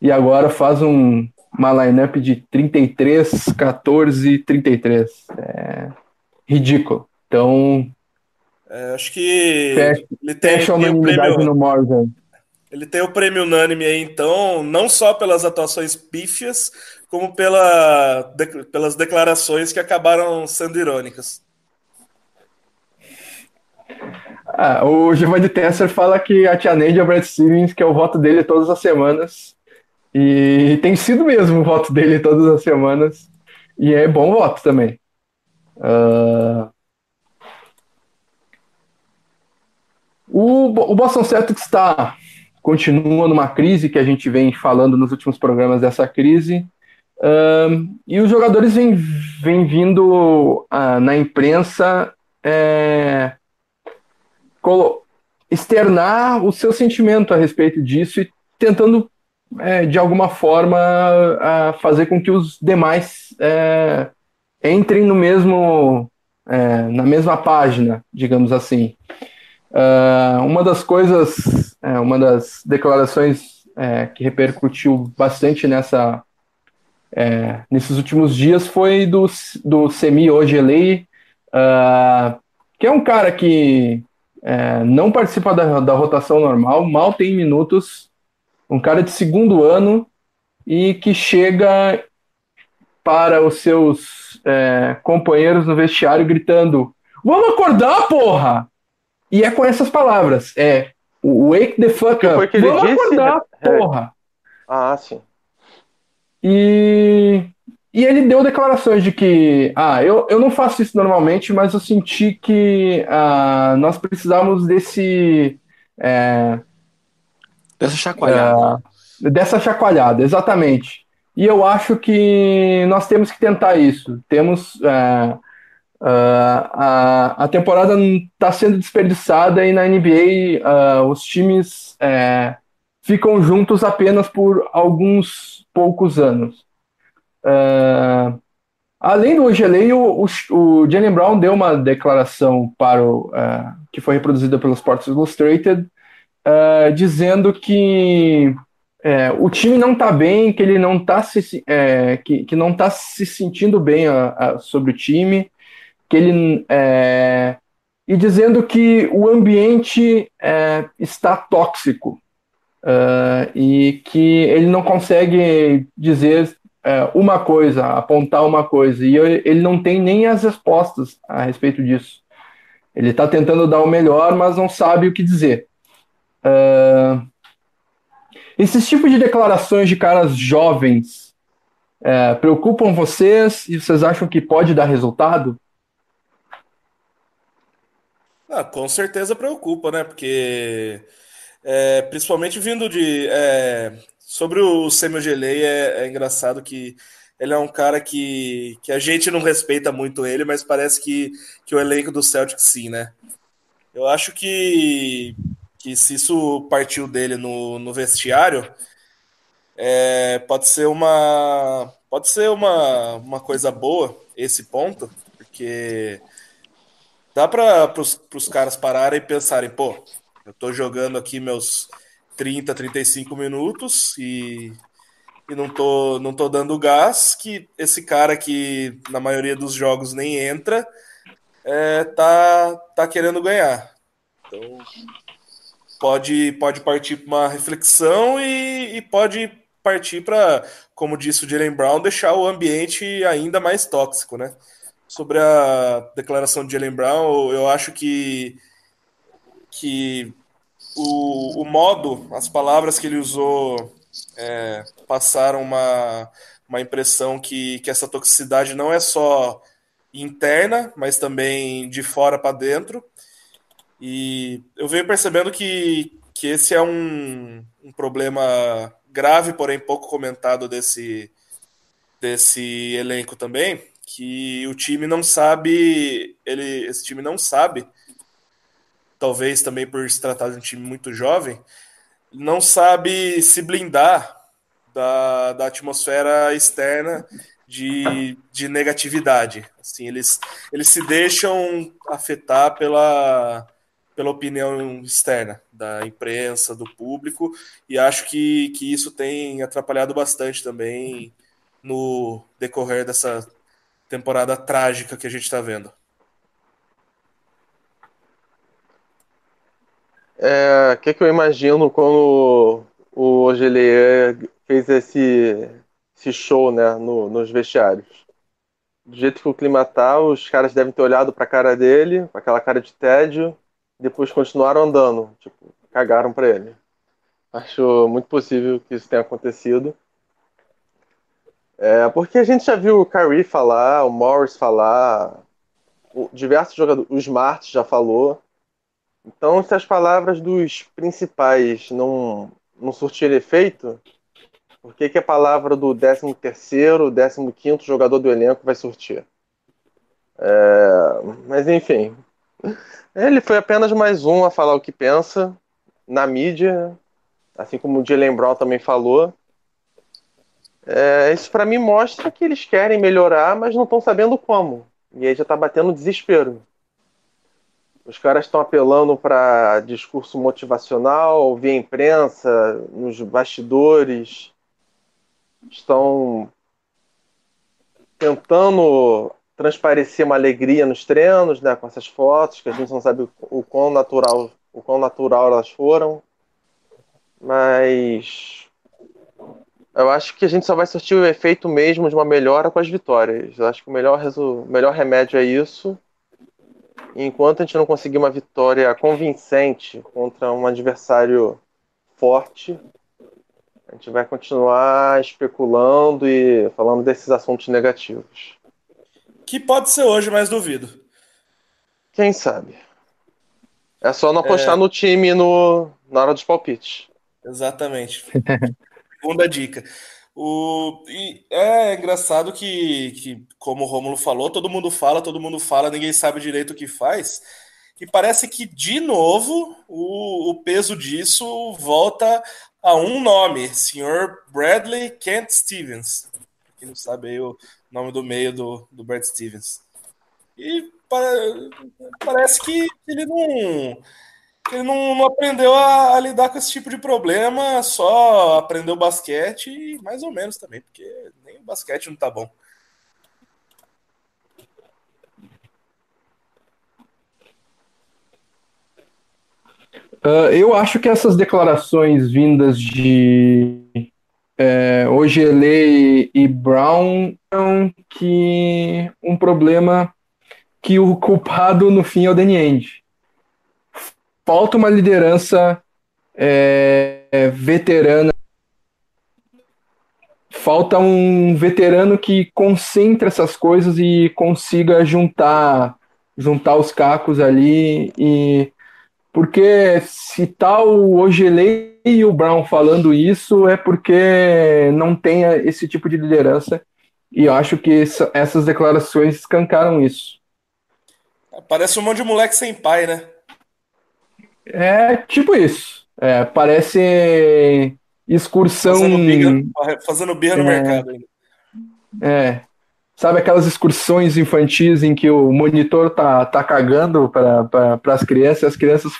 e agora faz um, uma lineup de 33, 14, 33. É ridículo. Então. É, acho que. Fecha, ele tem, fecha a unanimidade no Morgan. Ele tem o prêmio unânime aí, então, não só pelas atuações pífias, como pela, de, pelas declarações que acabaram sendo irônicas. Ah, o Giovanni Tesser fala que a Tia Neide é o Brad Stevens, que é o voto dele todas as semanas. E tem sido mesmo o voto dele todas as semanas. E é bom voto também. Uh... O, o Boston Celtics está continua numa crise que a gente vem falando nos últimos programas dessa crise. Um, e os jogadores vêm, vindo uh, na imprensa é, externar o seu sentimento a respeito disso e tentando, é, de alguma forma, fazer com que os demais é, entrem no mesmo, é, na mesma página, digamos assim. Uh, uma das coisas, é, uma das declarações é, que repercutiu bastante nessa, é, nesses últimos dias foi do, do Semi Ojelei, uh, que é um cara que é, não participa da, da rotação normal, mal tem minutos, um cara de segundo ano e que chega para os seus é, companheiros no vestiário gritando: Vamos acordar, porra! E é com essas palavras: é wake the fuck up. Foi que ele Vamos disse? acordar, É. porra! Ah, sim. E, e ele deu declarações de que, ah, eu, eu não faço isso normalmente, mas eu senti que ah, nós precisamos desse. é, Dessa chacoalhada. dessa chacoalhada, exatamente. E eu acho que nós temos que tentar isso. Temos. é, ah, a, a temporada está sendo desperdiçada e na NBA ah, os times é, ficam juntos apenas por alguns poucos anos. Ah, além do Ogelei, o, o, Jalen Brown deu uma declaração para o, que foi reproduzida pelo Sports Illustrated, dizendo que é, o time não está bem, que ele não está se, é, que, que não tá se sentindo bem a- a- sobre o time, que ele é, e dizendo que o ambiente é, está tóxico ah, e que ele não consegue dizer é, uma coisa, apontar uma coisa, e eu- ele não tem nem as respostas a respeito disso. Ele está tentando dar o melhor, mas não sabe o que dizer. Ah, esses tipos de declarações de caras jovens é, preocupam vocês e vocês acham que pode dar resultado? Ah, com certeza preocupa, né? Porque é, principalmente vindo de é, sobre o Samuel Gelei é, é engraçado que ele é um cara que, que a gente não respeita muito ele, mas parece que, que o elenco do Celtic sim, né? Eu acho que, que se isso partiu dele no, no vestiário, é, pode ser uma pode ser uma, uma coisa boa esse ponto, porque dá para os caras pararem e pensarem, pô, eu tô jogando aqui meus 30, 35 minutos e, e não, tô, não tô dando gás, que esse cara que na maioria dos jogos nem entra, é, tá, tá querendo ganhar. Então pode, pode partir para uma reflexão e, e pode partir para, como disse o Jalen Brown, deixar o ambiente ainda mais tóxico, né? Sobre a declaração de Jalen Brown, eu acho que, que o, o modo, as palavras que ele usou é, passaram uma, uma impressão que, que essa toxicidade não é só interna, mas também de fora para dentro. E eu venho percebendo que, que esse é um, um problema grave, porém pouco comentado desse, desse elenco também, que o time não sabe, ele, esse time não sabe, talvez também por se tratar de um time muito jovem, não sabe se blindar da, da atmosfera externa de, de negatividade. Assim, eles, eles se deixam afetar pela, pela opinião externa da imprensa, do público, e acho que, que isso tem atrapalhado bastante também no decorrer dessa temporada trágica que a gente está vendo. É, o que, que eu imagino quando o Ogelier fez esse, esse show né, no- nos vestiários? Do jeito que o clima tá, os caras devem ter olhado pra cara dele, aquela cara de tédio, depois continuaram andando, tipo, cagaram pra ele. Acho muito possível que isso tenha acontecido. É, porque a gente já viu o Kyrie falar, o Morris falar, o- diversos jogadores, o Smart já falou. Então, se as palavras dos principais não, não surtirem efeito, por que, que a palavra do 13 terceiro, 15 quinto jogador do elenco vai surtir? É, mas enfim, ele foi apenas mais um a falar o que pensa na mídia, assim como o Jalen Brown também falou. É, isso para mim mostra que eles querem melhorar, mas não estão sabendo como. E aí já está batendo desespero. Os caras estão apelando para discurso motivacional, via imprensa, nos bastidores. Estão tentando transparecer uma alegria nos treinos, né, com essas fotos, que a gente não sabe o, quão natural, o quão natural elas foram. Mas eu acho que a gente só vai surtir o efeito mesmo de uma melhora com as vitórias. Eu acho que o melhor, o melhor remédio é isso. E enquanto a gente não conseguir uma vitória convincente contra um adversário forte, a gente vai continuar especulando e falando desses assuntos negativos. Que pode ser hoje, mas duvido. Quem sabe? É só não apostar é... no time no, na hora dos palpites. Exatamente. Segunda dica. O, e é engraçado que, que, como o Romulo falou, todo mundo fala, todo mundo fala, ninguém sabe direito o que faz. E parece que, de novo, o, o peso disso volta a um nome, senhor Bradley Kent Stevens. Quem não sabe aí o nome do meio do, do Brad Stevens. E parece que ele não ele não, não aprendeu a, a, lidar com esse tipo de problema, só aprendeu basquete e mais ou menos também, porque nem o basquete não tá bom. Uh, eu acho que essas declarações vindas de é, Ogele e Brown que um problema que o culpado no fim é o Danny Ainge falta uma liderança é, veterana. Falta um veterano que concentre essas coisas e consiga juntar juntar os cacos ali e porque se tal o Ogelei e o Brown falando isso é porque não tem esse tipo de liderança e eu acho que essas declarações escancaram isso. Parece um monte de moleque sem pai, né? É tipo isso. É, parece excursão. Fazendo birra, fazendo birra é, no mercado ainda. É. Sabe aquelas excursões infantis em que o monitor tá, tá cagando para as crianças e as crianças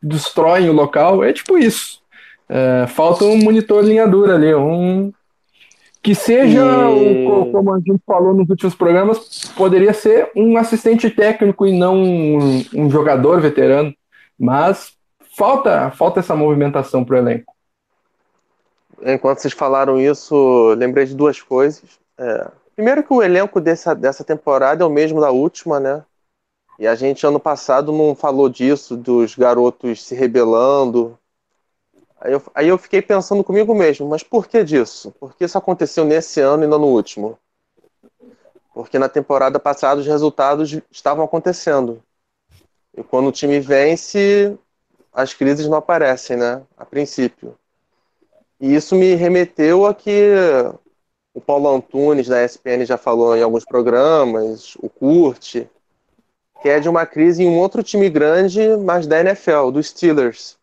destroem o local? É tipo isso. É, falta um monitor linha dura ali, um que seja, e... o, como a gente falou nos últimos programas, poderia ser um assistente técnico e não um, um jogador veterano. Mas falta, falta essa movimentação para o elenco. Enquanto vocês falaram isso, lembrei de duas coisas. É, primeiro que o elenco dessa, dessa temporada é o mesmo da última, né? E a gente ano passado não falou disso, dos garotos se rebelando. Aí eu, aí eu fiquei pensando comigo mesmo, mas por que disso? Por que isso aconteceu nesse ano e não no último? Porque na temporada passada os resultados estavam acontecendo. E quando o time vence, as crises não aparecem, né? A princípio. E isso me remeteu a que o Paulo Antunes, da ESPN, já falou em alguns programas, o Kurt, que é de uma crise em um outro time grande, mas da NFL, dos Steelers.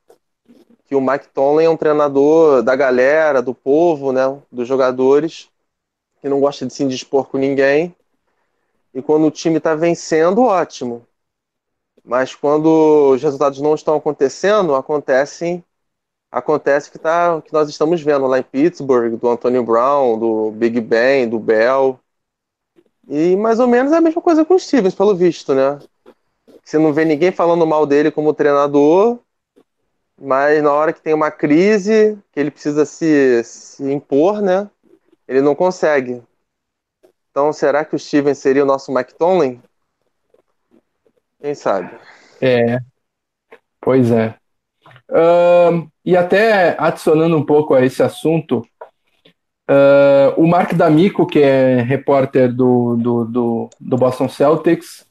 Que o Mike Tomlin é um treinador da galera, do povo, né? Dos jogadores, que não gosta de se indispor com ninguém. E quando o time está vencendo, ótimo. Mas quando os resultados não estão acontecendo, acontecem acontece que, tá, que nós estamos vendo lá em Pittsburgh, do Antonio Brown, do Big Ben, do Bell. E mais ou menos é a mesma coisa com o Stevens, pelo visto, né? Você não vê ninguém falando mal dele como treinador, mas na hora que tem uma crise, que ele precisa se, se impor, né? Ele não consegue. Então, será que o Stevens seria o nosso Mike Tomlin? Quem sabe? É, pois é. Uh, e até adicionando um pouco a esse assunto, uh, o Mark D'Amico, que é repórter do, do, do, do Boston Celtics,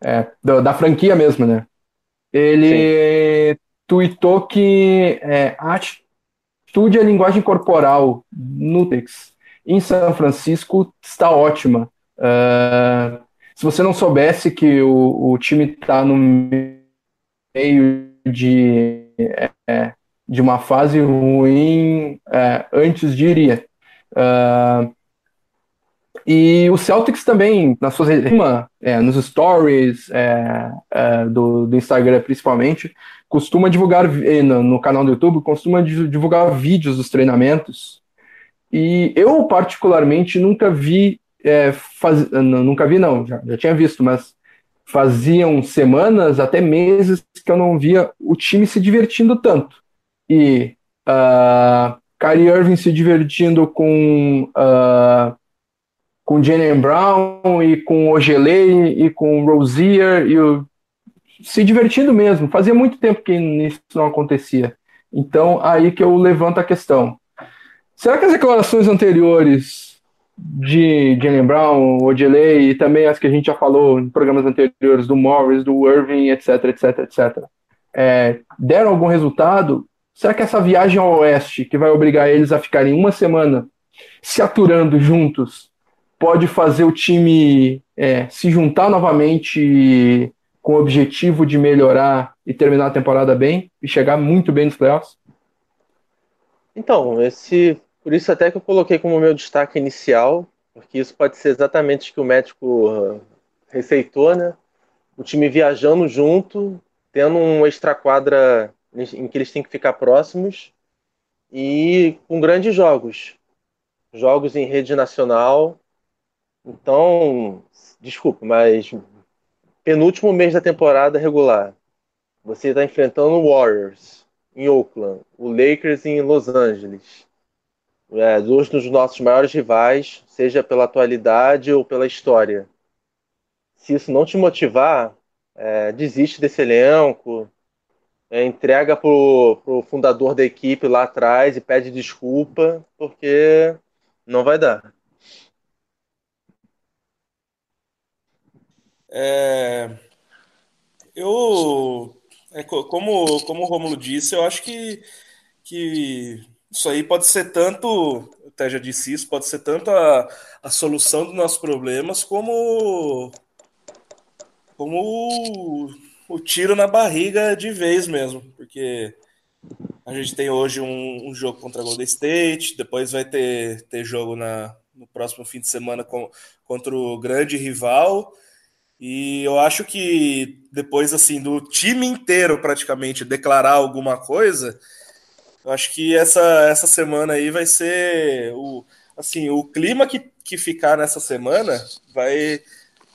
é, do, da franquia mesmo, né? ele Sim. tweetou que é, a atitude e a linguagem corporal no Tex em São Francisco está ótima. Uh, se você não soubesse que o, o time está no meio de, é, de uma fase ruim, é, antes diria. Uh, e o Celtics também, nas suas é, nos stories é, é, do, do, Instagram principalmente, costuma divulgar no, no, canal do YouTube, costuma divulgar vídeos dos treinamentos. E eu particularmente nunca vi, é, faz, nunca vi não, já, já tinha visto, mas faziam semanas, até meses que eu não via o time se divertindo tanto. E uh, Kyrie Irving se divertindo com uh, com Jalen Brown e com Ogelei e com Rozier e o, se divertindo mesmo. Fazia muito tempo que isso não acontecia. Então, aí que eu levanto a questão. Será que as declarações anteriores de Jalen Brown, Odelay e também as que a gente já falou em programas anteriores do Morris, do Irving, etc, etc, etc, é, deram algum resultado? Será que essa viagem ao oeste, que vai obrigar eles a ficarem uma semana se aturando juntos, pode fazer o time é, se juntar novamente com o objetivo de melhorar e terminar a temporada bem e chegar muito bem nos playoffs? Então, esse, por isso até que eu coloquei como meu destaque inicial, porque isso pode ser exatamente o que o médico uh, receitou, né? O time viajando junto, tendo um extra quadra em que eles têm que ficar próximos e com grandes jogos. Jogos em rede nacional, então, desculpa, mas penúltimo mês da temporada regular, você está enfrentando o Warriors em Oakland, o Lakers em Los Angeles. É, dois dos nossos maiores rivais, seja pela atualidade ou pela história. Se isso não te motivar, é, desiste desse elenco, é, entrega pro, pro fundador da equipe lá atrás e pede desculpa, porque não vai dar. É, eu, é, como, como o Romulo disse, eu acho que, que isso aí pode ser tanto, até já disse isso, pode ser tanto a, a solução dos nossos problemas, como, como o, o tiro na barriga de vez mesmo, porque a gente tem hoje um, um jogo contra a Golden State, depois vai ter, ter jogo na, no próximo fim de semana com, contra o grande rival, e eu acho que depois assim do time inteiro praticamente declarar alguma coisa, acho que essa, essa semana aí vai ser o assim, o clima que, que ficar nessa semana vai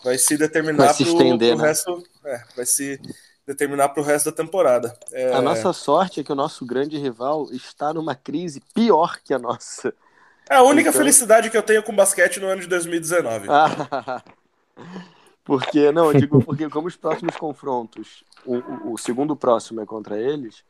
vai se determinar para o né? resto, é, vai se determinar para o resto da temporada. É... A nossa sorte é que o nosso grande rival está numa crise pior que a nossa. É a única então... felicidade que eu tenho com basquete no ano de 2019. Porque, não, eu digo porque como os próximos confrontos, o, o, segundo próximo é contra eles,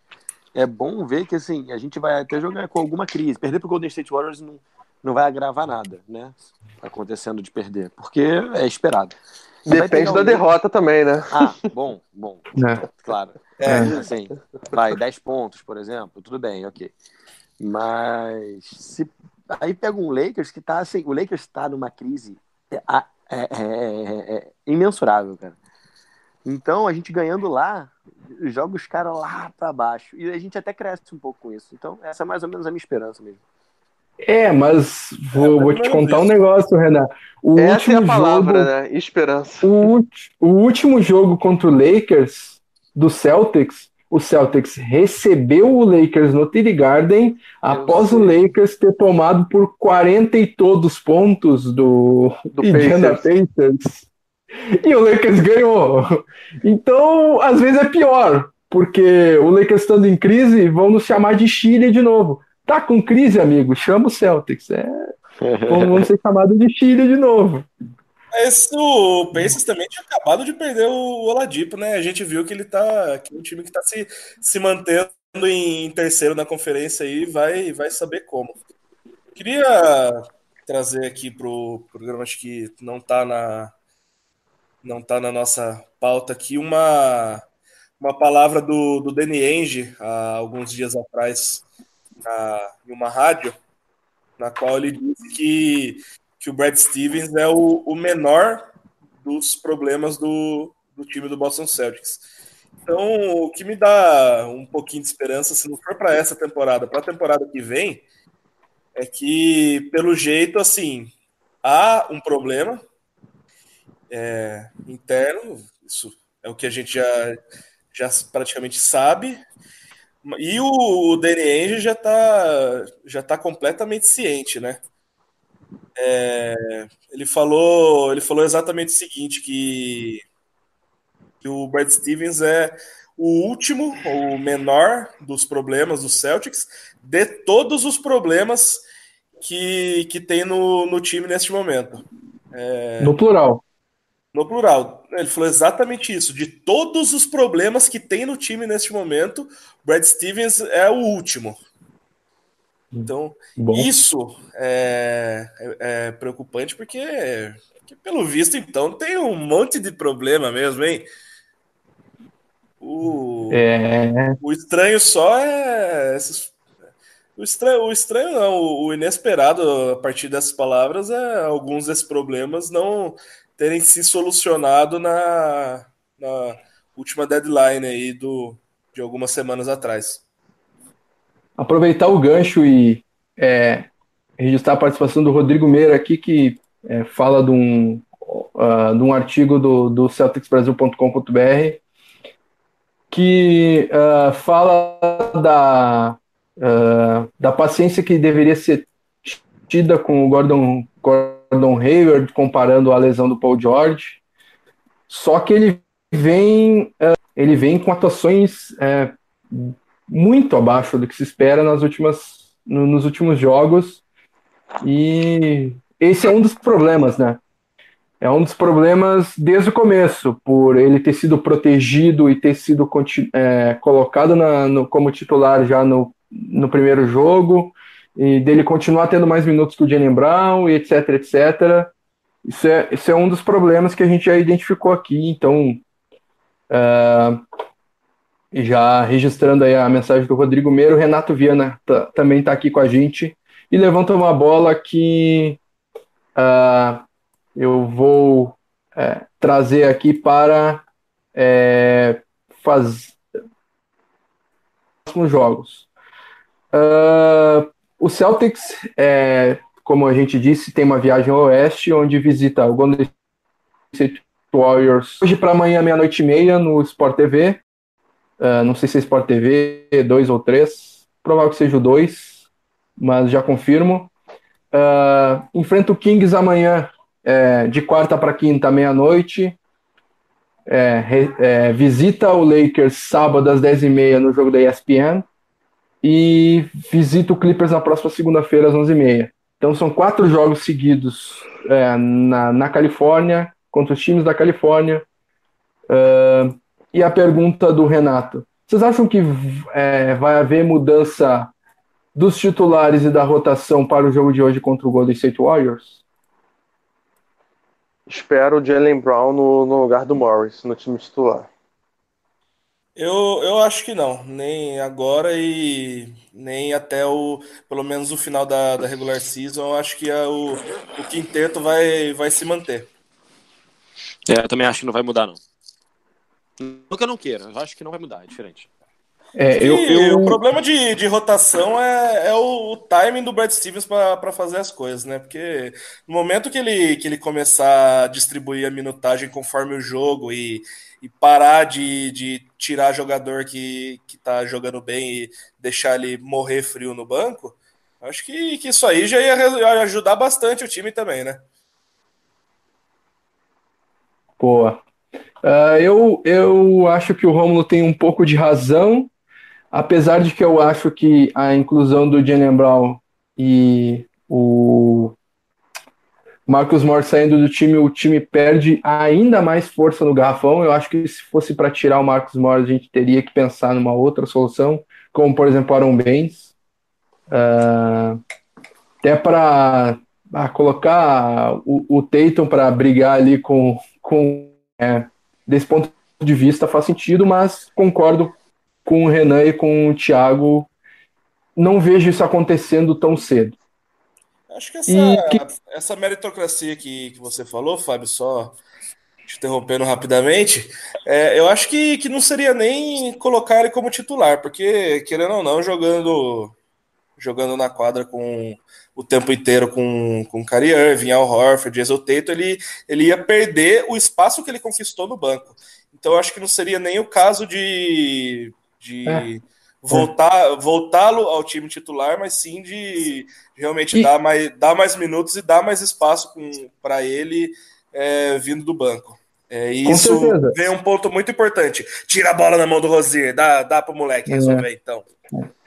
é bom ver que, assim, a gente vai até jogar com alguma crise. Perder pro Golden State Warriors não, não vai agravar nada, né? Acontecendo de perder, porque é esperado. Depende da derrota também, né? Ah, bom, bom. É. Claro. É. Assim, vai, 10 pontos, por exemplo, tudo bem, ok. Mas se aí pega um Lakers que tá assim, o Lakers está numa crise é, é, é, é, imensurável, cara. Então, a gente ganhando lá, joga os caras lá para baixo. E a gente até cresce um pouco com isso. Então, essa é mais ou menos a minha esperança mesmo. É, mas vou, vou te contar um negócio, Renan. O Essa último é a palavra, jogo, né? Esperança. O, o último jogo contra o Lakers, do Celtics, o Celtics recebeu o Lakers no TD Garden após o Lakers ter tomado por 40 e todos pontos do, do Indiana Pacers. Pacers. E o Lakers ganhou. Então, às vezes é pior, porque o Lakers estando em crise, vão nos chamar de Chile de novo. Tá com crise, amigo? Chama o Celtics. É, vamos ser chamados de Chile de novo. Mas o Pacers também tinha acabado de perder o Oladipo, né? A gente viu que ele tá. que é um time que tá se, se mantendo em terceiro na conferência aí vai, vai saber como. Queria trazer aqui pro programa, acho que não tá na. Não tá na nossa pauta aqui, uma, uma palavra do, do Danny Ainge há alguns dias atrás na, em uma rádio, na qual ele disse que, que o Brad Stevens é o, o menor dos problemas do, do time do Boston Celtics. Então, o que me dá um pouquinho de esperança, se não for para essa temporada, para a temporada que vem, é que, pelo jeito, assim, há um problema é, interno, isso é o que a gente já, já praticamente sabe, e o, o Ainge já está já tá completamente ciente, né? É, ele falou ele falou exatamente o seguinte que, que o Brad Stevens é o último, o menor dos problemas do Celtics, de todos os problemas que, que tem no, no time neste momento. É, no plural. No plural. Ele falou exatamente isso. De todos os problemas que tem no time neste momento, Brad Stevens é o último. Então, Bom. isso é, é, é, preocupante porque, porque, pelo visto, então, tem um monte de problema mesmo, hein? O, é... o estranho só é esses o estranho, o estranho não, o inesperado a partir dessas palavras é alguns desses problemas não terem se solucionado na, na última deadline aí do, de algumas semanas atrás. Aproveitar o gancho e é, registrar a participação do Rodrigo Meira aqui, que é, fala de um, uh, de um artigo do, do celticsbrasil.com.br que uh, fala da uh, da paciência que deveria ser tida com o Gordon, Gordon Hayward, comparando a lesão do Paul George. Só que ele vem, uh, ele vem com atuações uh, muito abaixo do que se espera nas últimas, no, nos últimos jogos. E esse é um dos problemas, né? É um dos problemas desde o começo, por ele ter sido protegido e ter sido é, colocado na, no, como titular já no no primeiro jogo, e dele continuar tendo mais minutos que o Jalen Brown, e etc, etc. Isso é, isso é um dos problemas que a gente já identificou aqui, então, uh, já registrando aí a mensagem do Rodrigo Meiro, Renato Viana também está aqui com a gente, e levanta uma bola que uh, eu vou uh, trazer aqui para é, fazer os jogos. Uh, o Celtics, é, como a gente disse, tem uma viagem ao oeste, onde visita o Golden State Warriors hoje para amanhã, meia-noite e meia, no Sport TV. Uh, ah, não sei se é Sport TV 2 ou 3, provável que seja o 2, mas já confirmo. Uh, enfrenta o Kings amanhã, é, de quarta para quinta, meia-noite. É, é, visita o Lakers sábado às 10h30 no jogo da ESPN e visita o Clippers na próxima segunda-feira às 11h30. Então são quatro jogos seguidos é, na, na Califórnia, contra os times da Califórnia. Uh, e a pergunta do Renato: vocês acham que é, vai haver mudança dos titulares e da rotação para o jogo de hoje contra o Golden State Warriors? Espero o Jalen Brown no, no lugar do Morris, no time titular. Eu, eu acho que não, nem agora e nem até o, pelo menos o final da, da regular season, eu acho que a, o, o quinteto vai, vai se manter. É, eu também acho que não vai mudar, não. Nunca não queira, eu acho que não vai mudar, é diferente. É, eu, eu... O problema de, de rotação é, é o, o timing do Brad Stevens para fazer as coisas, né? Porque no momento que ele, que ele começar a distribuir a minutagem conforme o jogo e, e parar de, de tirar jogador que, que tá jogando bem e deixar ele morrer frio no banco, acho que, que isso aí já ia ajudar bastante o time também, né? Boa. Uh, eu, eu acho que o Romulo tem um pouco de razão, apesar de que eu acho que a inclusão do Jalen Brown e o Marcos Morris saindo do time, o time perde ainda mais força no garrafão. Eu acho que se fosse para tirar o Marcos Morris, a gente teria que pensar numa outra solução, como por exemplo Aaron Baines. Uh, até para ah, colocar o, o Tatum para brigar ali com, com é, desse ponto de vista faz sentido, mas concordo com o Renan e com o Thiago. Não vejo isso acontecendo tão cedo. Acho que essa, essa meritocracia que, que você falou, Fábio, só te interrompendo rapidamente, é, eu acho que, que não seria nem colocar ele como titular, porque, querendo ou não, jogando jogando na quadra com o tempo inteiro com, com Kyrie Irving, Al Horford, Jason Tatum, ele, ele ia perder o espaço que ele conquistou no banco. Então eu acho que não seria nem o caso de, de é. voltar voltá-lo ao time titular, mas sim de realmente e... dar, mais, dar mais minutos e dar mais espaço para ele é, vindo do banco. É, isso vem um ponto muito importante. Tira a bola na mão do Rosier, dá, dá para o moleque resolver, é. então.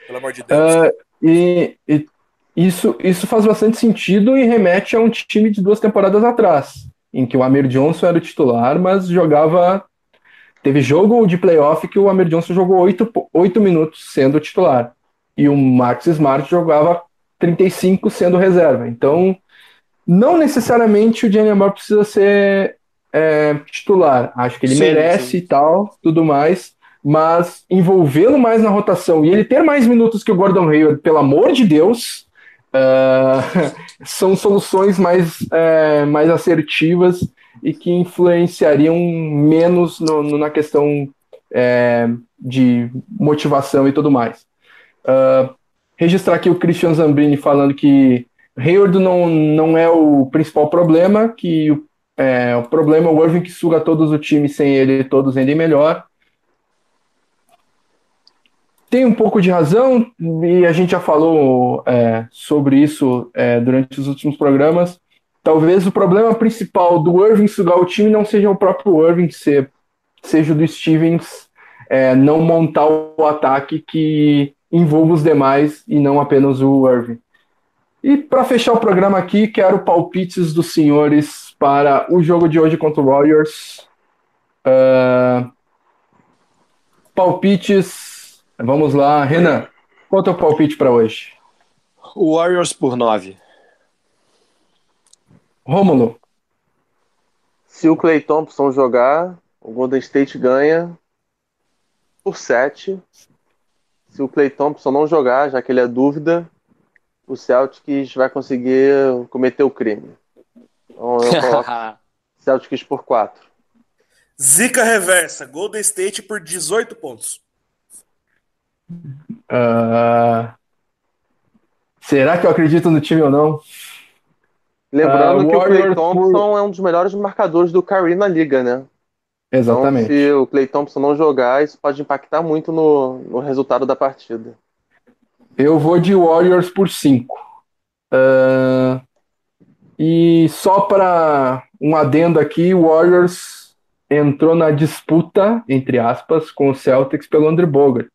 Pelo amor de Deus. Uh, e, e, isso, isso faz bastante sentido e remete a um time de duas temporadas atrás, em que o Amir Johnson era o titular, mas jogava. Teve jogo de playoff que o Amir Johnson jogou oito, oito minutos sendo titular. E o Max Smart jogava 35 sendo reserva. Então, não necessariamente o Jenny Moore precisa ser é, titular. Acho que ele sim, merece sim. e tal, tudo mais mas envolvê-lo mais na rotação e ele ter mais minutos que o Gordon Hayward, pelo amor de Deus, uh, são soluções mais, uh, mais assertivas e que influenciariam menos no, no, na questão uh, de motivação e tudo mais. Registrar aqui o Christian Zambrini falando que Hayward não, não é o principal problema, que o, o problema é o Irving que suga todos o time sem ele, todos rendem melhor tem um pouco de razão, e a gente já falou é, sobre isso é, durante os últimos programas. Talvez o problema principal do Irving sugar o time não seja o próprio Irving, ser, seja o do Stevens é, não montar o ataque que envolva os demais e não apenas o Irving. E para fechar o programa aqui, quero palpites dos senhores para o jogo de hoje contra o Warriors. Uh, palpites Vamos lá, Renan. Qual é o teu palpite para hoje? Warriors por 9. Rômulo. Se o Clay Thompson jogar, o Golden State ganha por 7. Se o Clay Thompson não jogar, já que ele é dúvida, o Celtics vai conseguir cometer o crime. Então eu coloco Celtics por 4. Zica reversa, Golden State por 18 pontos. Uh, será que eu acredito no time ou não? Lembrando uh, que o Clay Thompson por... é um dos melhores marcadores do Curry na liga, né? Exatamente. Então, se o Clay Thompson não jogar, isso pode impactar muito no, no resultado da partida. Eu vou de Warriors por 5. Uh, e só para um adendo aqui, o Warriors entrou na disputa, entre aspas, com o Celtics pelo Andrew Bogut.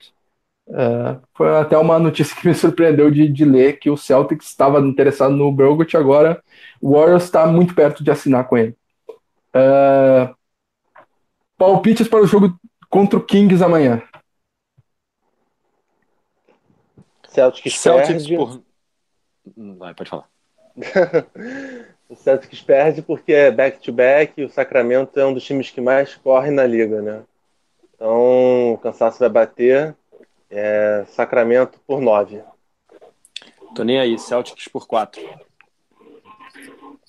É, foi até uma notícia que me surpreendeu de, de ler que o Celtics estava interessado no Bogut, agora o Warriors está muito perto de assinar com ele. É, palpites para o jogo contra o Kings amanhã. Celtics, Celtics perde. Por... Vai, pode falar. o Celtics perde porque é back-to-back -back, e o Sacramento é um dos times que mais corre na liga, né? Então o cansaço vai bater é, Sacramento por 9. Tô nem aí, Celtics por 4.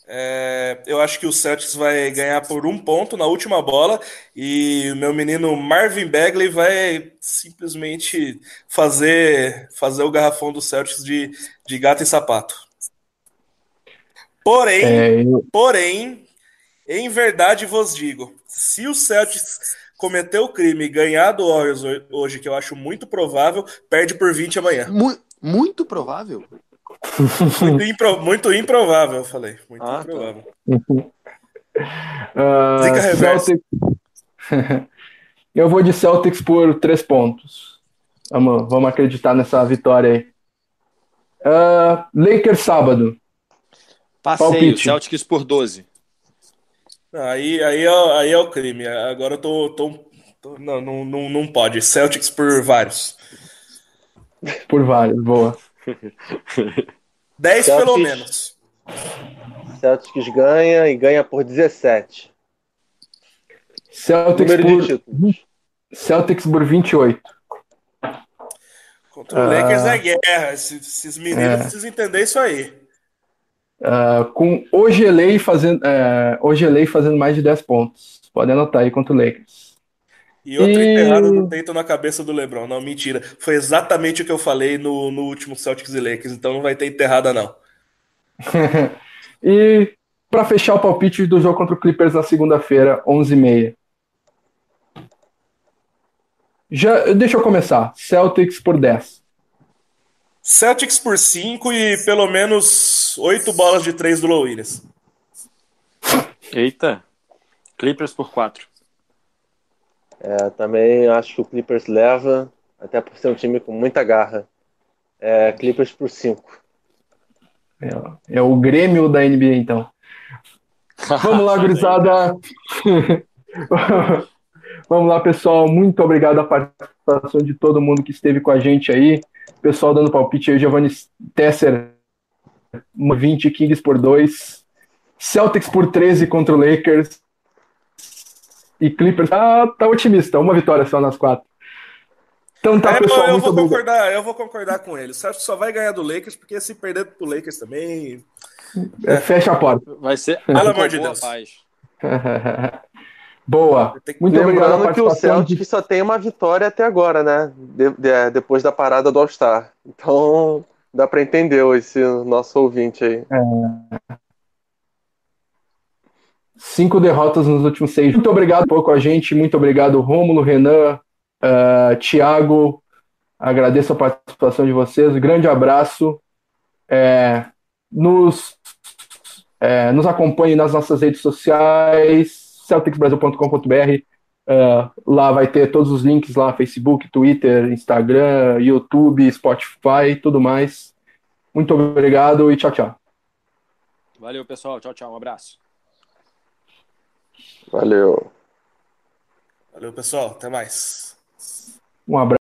É, eu acho que o Celtics vai ganhar por um ponto na última bola e o meu menino Marvin Bagley vai simplesmente fazer, fazer o garrafão do Celtics de, de gato e sapato. Porém, é, eu... porém, em verdade vos digo, se o Celtics cometer o crime e ganhar do Warriors hoje, que eu acho muito provável, perde por 20 amanhã. Mu muito provável? Muito, impro muito improvável, eu falei. Muito ah, tá. improvável. Tá. uh, Celtics... eu vou de Celtics por 3 pontos. Vamos, vamos acreditar nessa vitória aí. Uh, Lakers sábado. Passeio, Palpite. Celtics por 12. Aí, aí, é, aí é o crime. Agora eu tô. tô, tô não, não, não, não pode. Celtics por vários. Por vários, boa. 10 Celtics, pelo menos. Celtics ganha e ganha por 17. Celtics por, Celtics por 28. Contra o Lakers é guerra. Esses meninos é. precisam entender isso aí. Uh, com Ogelei fazendo, uh, Ogelei fazendo mais de 10 pontos. Pode anotar aí contra o Lakers. E outro e... enterrado do Teito na cabeça do LeBron. Não, mentira. Foi exatamente o que eu falei no, no último Celtics e Lakers, então não vai ter enterrada, não. e para fechar o palpite do jogo contra o Clippers na segunda-feira, 11h30. Já, deixa eu começar. Celtics por 10. Celtics por 5 e pelo menos 8 bolas de 3 do Low Williams. Eita. Clippers por 4. É, também acho que o Clippers leva, até por ser um time com muita garra. É, Clippers por 5. É, é, o Grêmio da NBA, então. Vamos lá, gurizada. Vamos lá, pessoal. Muito obrigado a participação de todo mundo que esteve com a gente aí. Pessoal dando palpite aí, Giovanni Tesser, 20 Kings por 2. Celtics por 13 contra o Lakers. E Clippers ah, tá otimista, uma vitória só nas quatro. Então tá, é, pessoal. Eu, eu vou concordar, eu vou concordar com ele. O Celtics só vai ganhar do Lakers, porque se perder pro Lakers também. É, fecha a porta. Vai ser. Pelo amor de Deus. Paz. Boa. Muito Lembrando que o Celtic de... só tem uma vitória até agora, né? De, de, depois da parada do All-Star. Então, dá para entender esse nosso ouvinte aí. É. Cinco derrotas nos últimos seis. Muito obrigado por com a gente. Muito obrigado, Rômulo, Renan, uh, eh, Tiago. Agradeço a participação de vocês. Um grande abraço. É, nos, é, nos acompanhe nas nossas redes sociais celticsbrasil.com.br. Uh, lá vai ter todos os links lá, Facebook, Twitter, Instagram, YouTube, Spotify, tudo mais. Muito obrigado e tchau, tchau. Valeu, pessoal. Tchau, tchau. Um abraço. Valeu. Valeu, pessoal. Até mais. Um abraço.